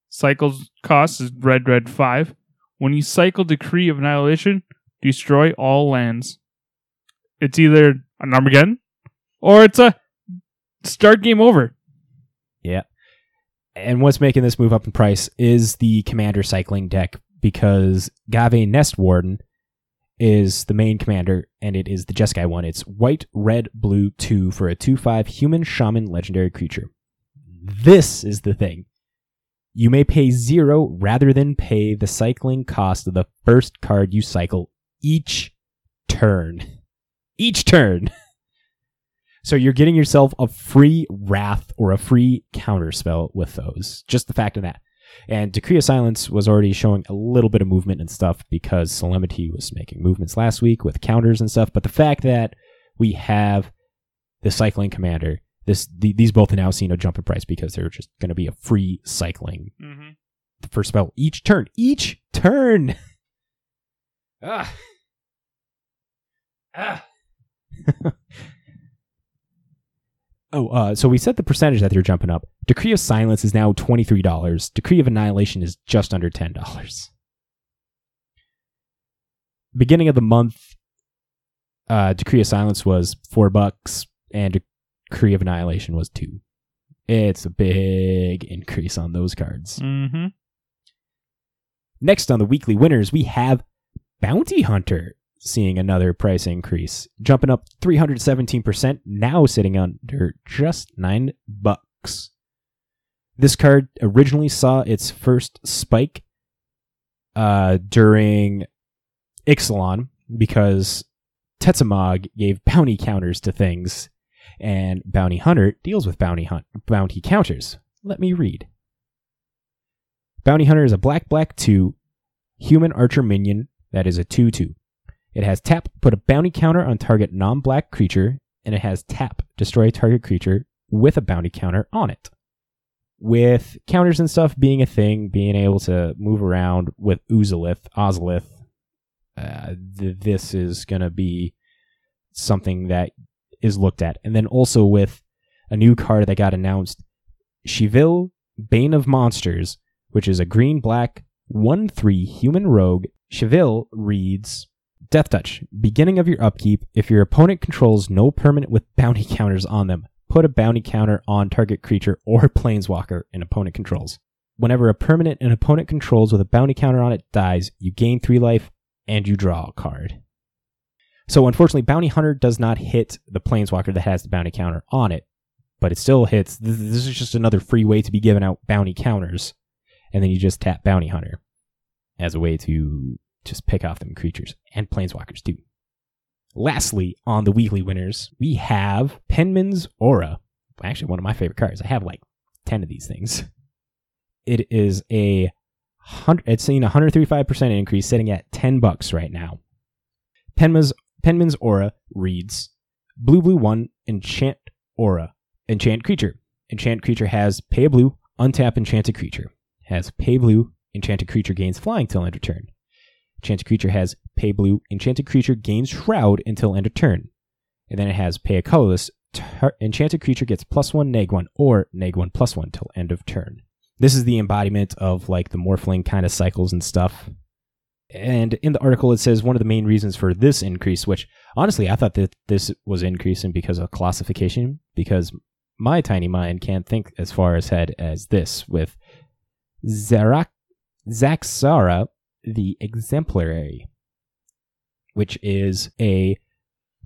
Cycle cost is red, red, 5. When you cycle Decree of Annihilation, destroy all lands. It's either an Armageddon or it's a start game over. Yeah. And what's making this move up in price is the commander cycling deck because Gavi Nest Warden is the main commander and it is the Jeskai one. It's white, red, blue, 2 for a 2 5 human shaman legendary creature. This is the thing. You may pay zero rather than pay the cycling cost of the first card you cycle each turn. Each turn. So you're getting yourself a free wrath or a free counterspell with those. Just the fact of that. And Decree of Silence was already showing a little bit of movement and stuff because Solemnity was making movements last week with counters and stuff. But the fact that we have the cycling commander, this the, these both are now seeing a jump in price because they're just going to be a free cycling Mm-hmm. the first spell each turn. Each turn. ah. Ah. oh, uh, so we set the percentage that they're jumping up. Decree of Silence is now $23. Decree of Annihilation is just under $10. Beginning of the month, uh, Decree of Silence was four bucks, and Decree of Annihilation was two. It's a big increase on those cards. Mm-hmm. Next on the weekly winners, we have Bounty Hunter seeing another price increase, jumping up 317%, now sitting under just 9 bucks. This card originally saw its first spike uh, during Ixalan because Tetzimoc gave bounty counters to things, and Bounty Hunter deals with bounty hunt bounty counters. Let me read. Bounty Hunter is a black black 2 human archer minion that is a 2 2. It has tap, put a bounty counter on target non black creature, and it has tap, destroy a target creature with a bounty counter on it. With counters and stuff being a thing, being able to move around with Uzalith, Ozolith, uh, th- this is going to be something that is looked at. And then also with a new card that got announced, Chevill, Bane of Monsters, which is a green black 1 3 human rogue. Chevill reads Death Touch. Beginning of your upkeep, if your opponent controls no permanent with bounty counters on them, put a bounty counter on target creature or planeswalker an opponent controls. Whenever a permanent an opponent controls with a bounty counter on it dies, you gain 3 life and you draw a card. So unfortunately, Bounty Hunter does not hit the planeswalker that has the bounty counter on it, but it still hits. This this is just another free way to be giving out bounty counters, and then you just tap Bounty Hunter as a way to just pick off them creatures and planeswalkers too. Lastly, on the weekly winners, we have Pemmin's Aura. Actually, one of my favorite cards. I have like ten of these things. It is a. It's seen a hundred thirty-five percent increase, sitting at ten bucks right now. Pemmin's Pemmin's Aura reads Blue Blue 1 Enchant Aura. Enchant creature. Enchant creature has pay blue, untap enchanted creature. Has pay blue, enchanted creature gains flying till end of turn. Enchanted creature has pay blue, enchanted creature gains shroud until end of turn. And then it has pay a colorless, enchanted creature gets plus one, neg one, or neg one plus one till end of turn. This is the embodiment of like the morphling kind of cycles and stuff. And in the article, it says one of the main reasons for this increase, which honestly, I thought that this was increasing because of classification, because my tiny mind can't think as far ahead as this with Zarak, Zaxara, the exemplary, which is a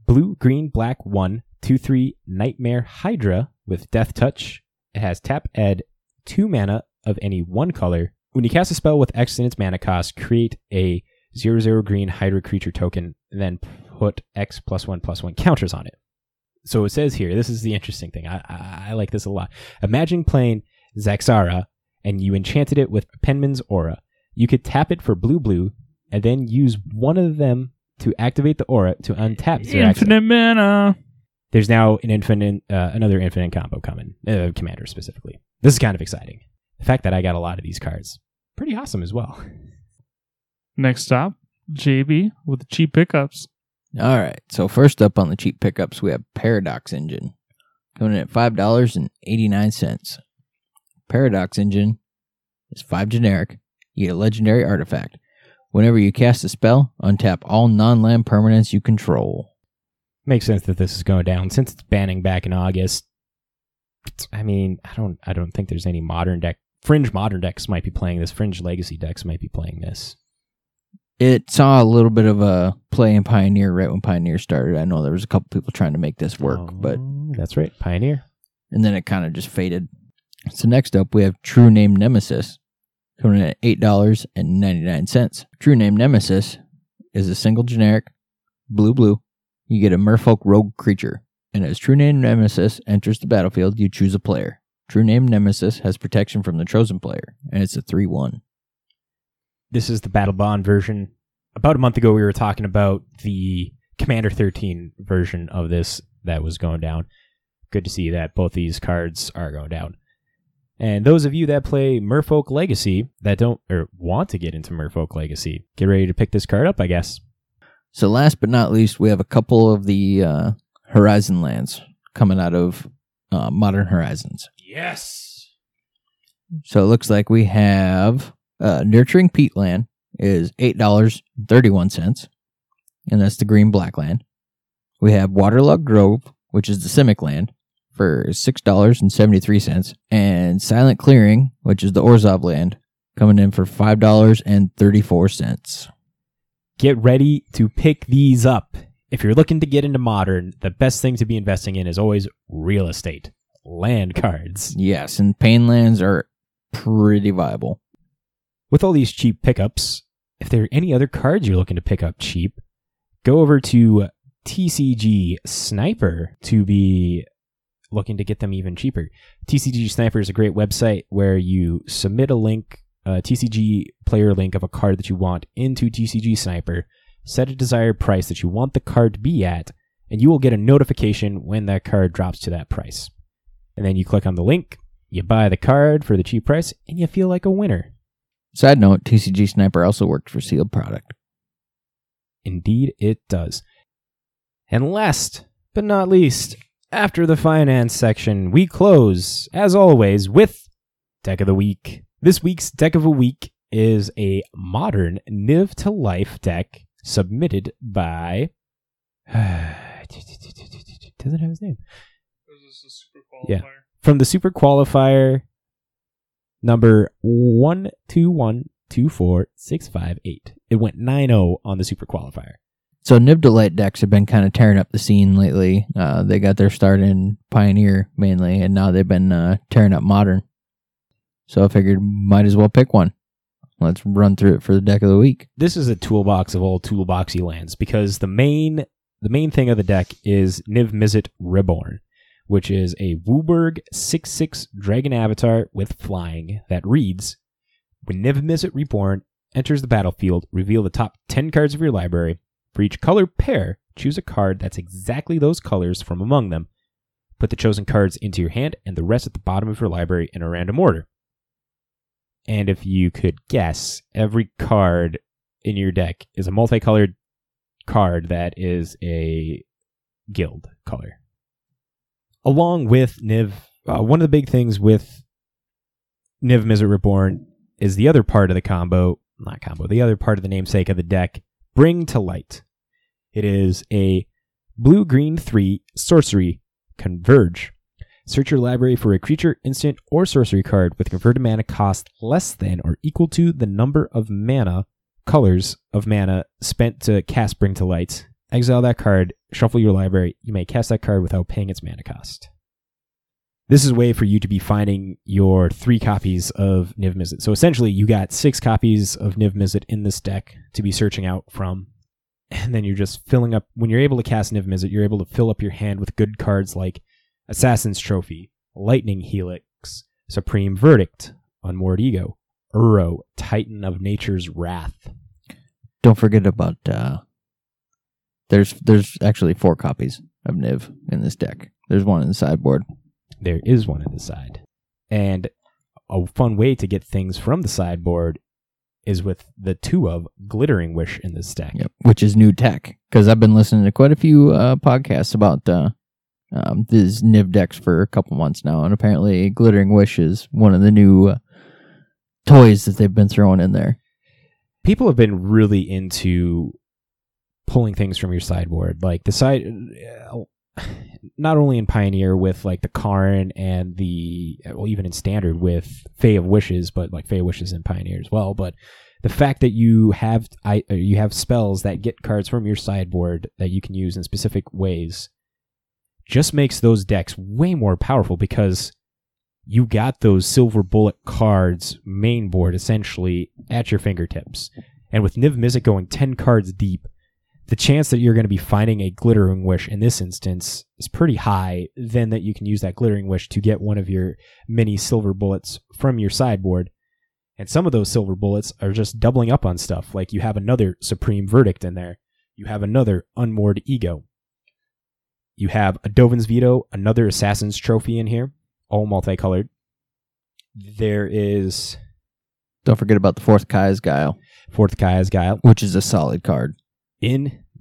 blue, green, black, one, two, three Nightmare Hydra with Death Touch. It has tap, add two mana of any one color. When you cast a spell with X in its mana cost, create a zero zero green Hydra creature token, then put X plus one plus one counters on it. So it says here, this is the interesting thing. I, I, I like this a lot. Imagine playing Zaxara and you enchanted it with Pemmin's Aura. You could tap it for blue blue and then use one of them to activate the aura to untap Zaxara. Infinite mana. There's now an infinite, uh, another infinite combo coming, uh, commander specifically. This is kind of exciting. The fact that I got a lot of these cards, pretty awesome as well. Next stop, JB with the cheap pickups. All right. So first up on the cheap pickups, we have Paradox Engine coming in at five dollars and eighty nine cents. Paradox Engine is five generic. You get a legendary artifact. Whenever you cast a spell, untap all non-land permanents you control. Makes sense that this is going down since it's banning back in August. I mean, I don't, I don't think there's any modern deck. Fringe modern decks might be playing this. Fringe legacy decks might be playing this. It saw a little bit of a play in Pioneer right when Pioneer started. I know there was a couple people trying to make this work, oh, but Oh, that's right, Pioneer. and then it kind of just faded. So next up, we have True Name Nemesis, coming in at eight dollars and ninety nine cents. True Name Nemesis is a single generic, blue blue. You get a Merfolk Rogue creature, and as True Name Nemesis enters the battlefield, you choose a player. True Name Nemesis has protection from the chosen player, and it's a three one. This is the Battlebond version. About a month ago, we were talking about the Commander 13 version of this that was going down. Good to see that both these cards are going down. And those of you that play Merfolk Legacy that don't or want to get into Merfolk Legacy, get ready to pick this card up, I guess. So last but not least, we have a couple of the uh, Horizon lands coming out of uh, Modern Horizons. Yes. So it looks like we have uh, Nurturing Peatland is eight dollars thirty one cents, and that's the green black land. We have Waterlog Grove, which is the Simic land, for six dollars and seventy three cents, and Silent Clearing, which is the Orzhov land, coming in for five dollars and thirty four cents. Get ready to pick these up. If you're looking to get into modern, the best thing to be investing in is always real estate, land cards. Yes, and Pain lands are pretty viable. with all these cheap pickups, if there are any other cards you're looking to pick up cheap, go over to TCG Sniper to be looking to get them even cheaper. TCG Sniper is a great website where you submit a link, uh, a TCG player link of a card that you want into TCG Sniper, set a desired price that you want the card to be at, and you will get a notification when that card drops to that price. And then you click on the link, you buy the card for the cheap price, and you feel like a winner. Side note: TCG Sniper also works for Sealed Product. Indeed, it does. And last but not least, after the finance section, we close, as always, with Deck of the Week. This week's Deck of the Week is a modern Niv to Light deck submitted by. Doesn't have his name. Yeah. From the Super Qualifier number 1212465. It went 9 0 on the Super Qualifier. So Nib Delight decks have been kind of tearing up the scene lately. Uh, they got their start in Pioneer mainly, and now they've been uh, tearing up Modern. So I figured might as well pick one. Let's run through it for the deck of the week. this is a toolbox of all toolboxy lands because the main the main thing of the deck is Niv Mizzet Reborn, which is a WUBRG 6-6 dragon avatar with flying that reads When Niv Mizzet Reborn enters the battlefield, reveal the top 10 cards of your library. For each color pair, choose a card that's exactly those colors from among them. Put the chosen cards into your hand and the rest at the bottom of your library in a random order. And if you could guess, every card in your deck is a multicolored card that is a guild color. Along with Niv, uh, one of the big things with Niv Mizzet Reborn is the other part of the combo, not combo, the other part of the namesake of the deck, Bring to Light. It is a blue green 3 sorcery converge. Search your library for a creature, instant, or sorcery card with converted mana cost less than or equal to the number of mana colors of mana spent to cast Bring to Light. Exile that card, shuffle your library. You may cast that card without paying its mana cost. This is a way for you to be finding your three copies of Niv Mizzet. So essentially, you got six copies of Niv Mizzet in this deck to be searching out from. And then you're just filling up. When you're able to cast Niv Mizzet, you're able to fill up your hand with good cards like Assassin's Trophy, Lightning Helix, Supreme Verdict, Unmoored Ego, Uro, Titan of Nature's Wrath. Don't forget about uh there's there's actually four copies of Niv in this deck. There's one in the sideboard. There is one in the side. And a fun way to get things from the sideboard is with the two of Glittering Wish in this deck. Yep, which is new tech because I've been listening to quite a few uh, podcasts about uh, um, these Niv decks for a couple months now, and apparently Glittering Wish is one of the new uh, toys that they've been throwing in there. People have been really into pulling things from your sideboard. Like the side, not only in Pioneer with like the Karn and the, well, even in Standard with Fae of Wishes, but like Fae of Wishes in Pioneer as well. But the fact that you have I, uh, you have spells that get cards from your sideboard that you can use in specific ways just makes those decks way more powerful because you got those silver bullet cards main board essentially at your fingertips. And with Niv Mizzet going 10 cards deep, the chance that you're going to be finding a glittering wish in this instance is pretty high. Then that you can use that glittering wish to get one of your many silver bullets from your sideboard. And some of those silver bullets are just doubling up on stuff. Like you have another supreme verdict in there. You have another unmoored ego. You have a Dovin's Veto, another Assassin's Trophy in here, all multicolored. There is Don't forget about the fourth Kaya's Guile, Fourth Kaya's Guile. which is a solid card.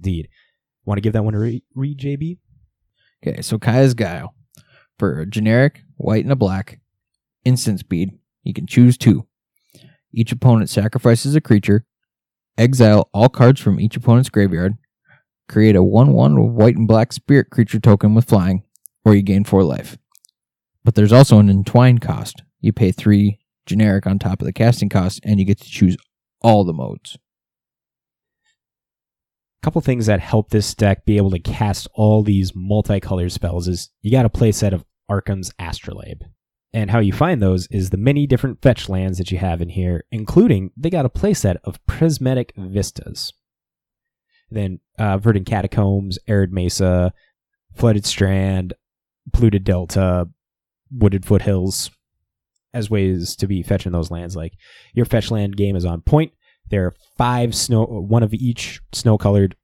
Indeed. Want to give that one a re- read, JB? Okay, so Kaya's Guile. For a generic, white and a black, instant speed, you can choose two. Each opponent sacrifices a creature, exile all cards from each opponent's graveyard, create a 1 1 white and black spirit creature token with flying, or you gain 4 life. But there's also an entwine cost. You pay 3 generic on top of the casting cost, and you get to choose all the modes. Couple things that help this deck be able to cast all these multicolored spells is you got a playset of Arcum's Astrolabe. And how you find those is the many different fetch lands that you have in here, including they got a playset of Prismatic Vistas. Then uh, Verdant Catacombs, Arid Mesa, Flooded Strand, Polluted Delta, Wooded Foothills, as ways to be fetching those lands. Like your fetch land game is on point. There are five snow, one of each snow colored,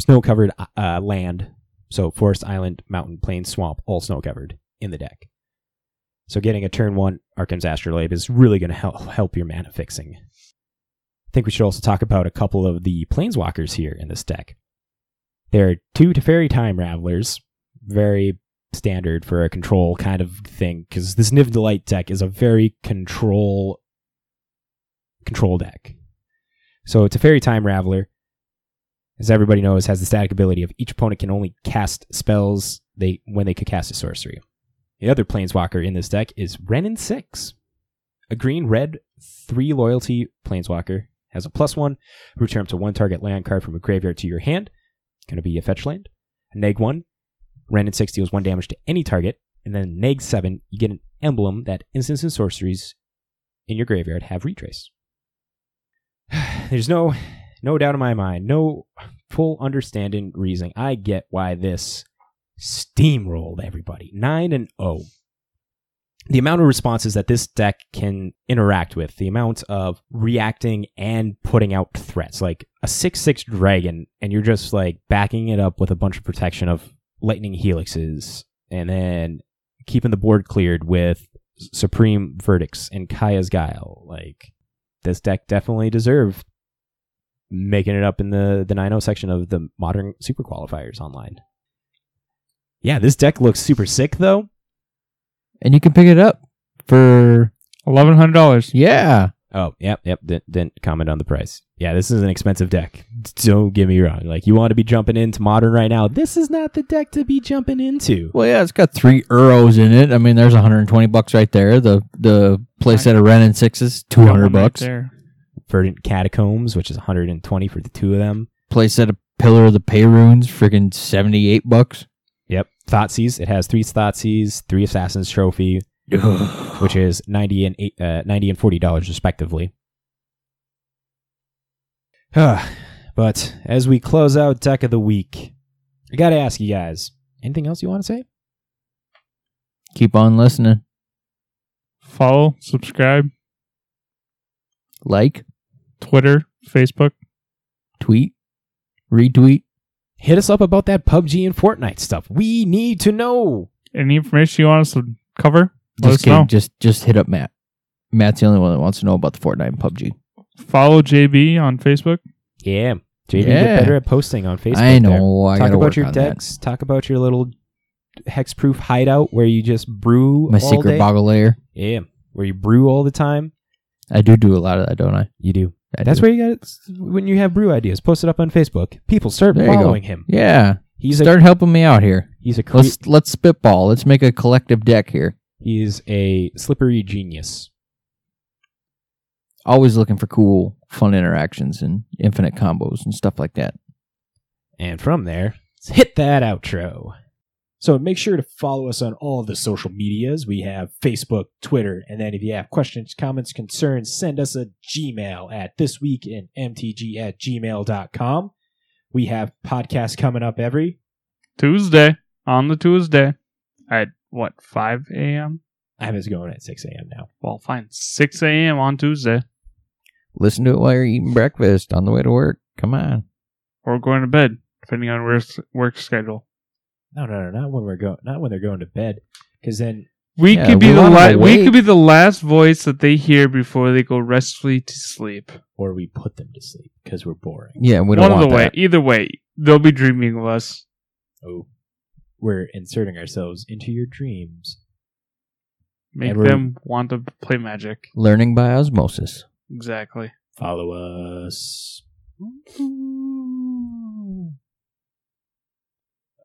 snow covered uh, land. So forest, island, mountain, plain, swamp, all snow covered in the deck. So getting a turn one Arcum's Astrolabe is really going to help help your mana fixing. I think we should also talk about a couple of the planeswalkers here in this deck. There are two Teferi Time Ravelers, very standard for a control kind of thing, because this Niv Delight deck is a very control control deck. So Teferi Time Raveler, as everybody knows, has the static ability of each opponent can only cast spells they when they could cast a sorcery. The other planeswalker in this deck is Wrenn and 6. A green red 3 loyalty planeswalker has a plus 1, return to one target land card from a graveyard to your hand. Going to be a fetch land. A neg 1, Wrenn and 6 deals 1 damage to any target. And then neg 7, you get an emblem that instants and sorceries in your graveyard have retrace. There's no no doubt in my mind, no full understanding reason. I get why this steamrolled everybody. 9 and 0. The amount of responses that this deck can interact with, the amount of reacting and putting out threats, like a 6 6 dragon, and you're just like backing it up with a bunch of protection of lightning helixes, and then keeping the board cleared with Supreme Verdicts, and Kaya's Guile. Like this deck definitely deserved making it up in the the 9 section of the modern super qualifiers online. Yeah, this deck looks super sick though. And you can pick it up for Eleven hundred dollars. yeah. Oh, yep, yep. Didn't, didn't comment on the price. Yeah, this is an expensive deck. Don't get me wrong. Like, you want to be jumping into modern right now. This is not the deck to be jumping into. Well, yeah, it's got three Uros in it. I mean, there's 120 bucks right there. The the playset of Wrenn and sixes, 200 bucks. there. Verdant Catacombs, which is 120 for the two of them. Playset of Pillar of the Paruns, freaking 78 bucks. Yep. Thoughtseize. It has three Thoughtseize, three Assassin's Trophy, which is 90 and eight, uh, 90 and 40 dollars respectively. but as we close out deck of the week, I got to ask you guys, anything else you want to say? Keep on listening. Follow, subscribe, Like, Twitter, Facebook. tweet, retweet. Hit us up about that PUBG and Fortnite stuff. We need to know. Any information you want us to cover? Let Just us know. kidding. Just just hit up Matt. Matt's the only one that wants to know about the Fortnite and PUBG. Follow JB on Facebook. Yeah. JB, Yeah. get better at posting on Facebook. I there. know. I Talk about work your on that. decks. Talk about your little hexproof hideout where you just brew My all secret day. boggle layer. Yeah, where you brew all the time. I do do a lot of that, don't I? You do. I That's do. where you got it. When you have brew ideas, post it up on Facebook. People start There following him. Yeah. He's a Start helping me out here. he's a cre- Let's let's spitball. Let's make a collective deck here. He's a slippery genius. Always looking for cool, fun interactions and infinite combos and stuff like that. And from there, let's hit that outro. So make sure to follow us on all the social medias. We have Facebook, Twitter, and then if you have questions, comments, concerns, send us a Gmail at thisweekinmtg at gmail.com. We have podcasts coming up every Tuesday. On the Tuesday. At what, 5 a.m.? I have it going at 6 a.m. now. Well, fine. 6 a.m. on Tuesday. Listen to it while you're eating breakfast on the way to work. Come on. Or going to bed, depending on work, work schedule. No, no, no, not when we're going, not when they're going to bed, because then We Yeah, could be the want 'em la- we could be the last voice that they hear before they go restfully to sleep. or we put them to sleep because we're boring. Yeah, we don't One of want the way. Either way, they'll be dreaming of us. Oh, we're inserting ourselves into your dreams. Make And them want to play magic. Learning by osmosis. Exactly. Follow us.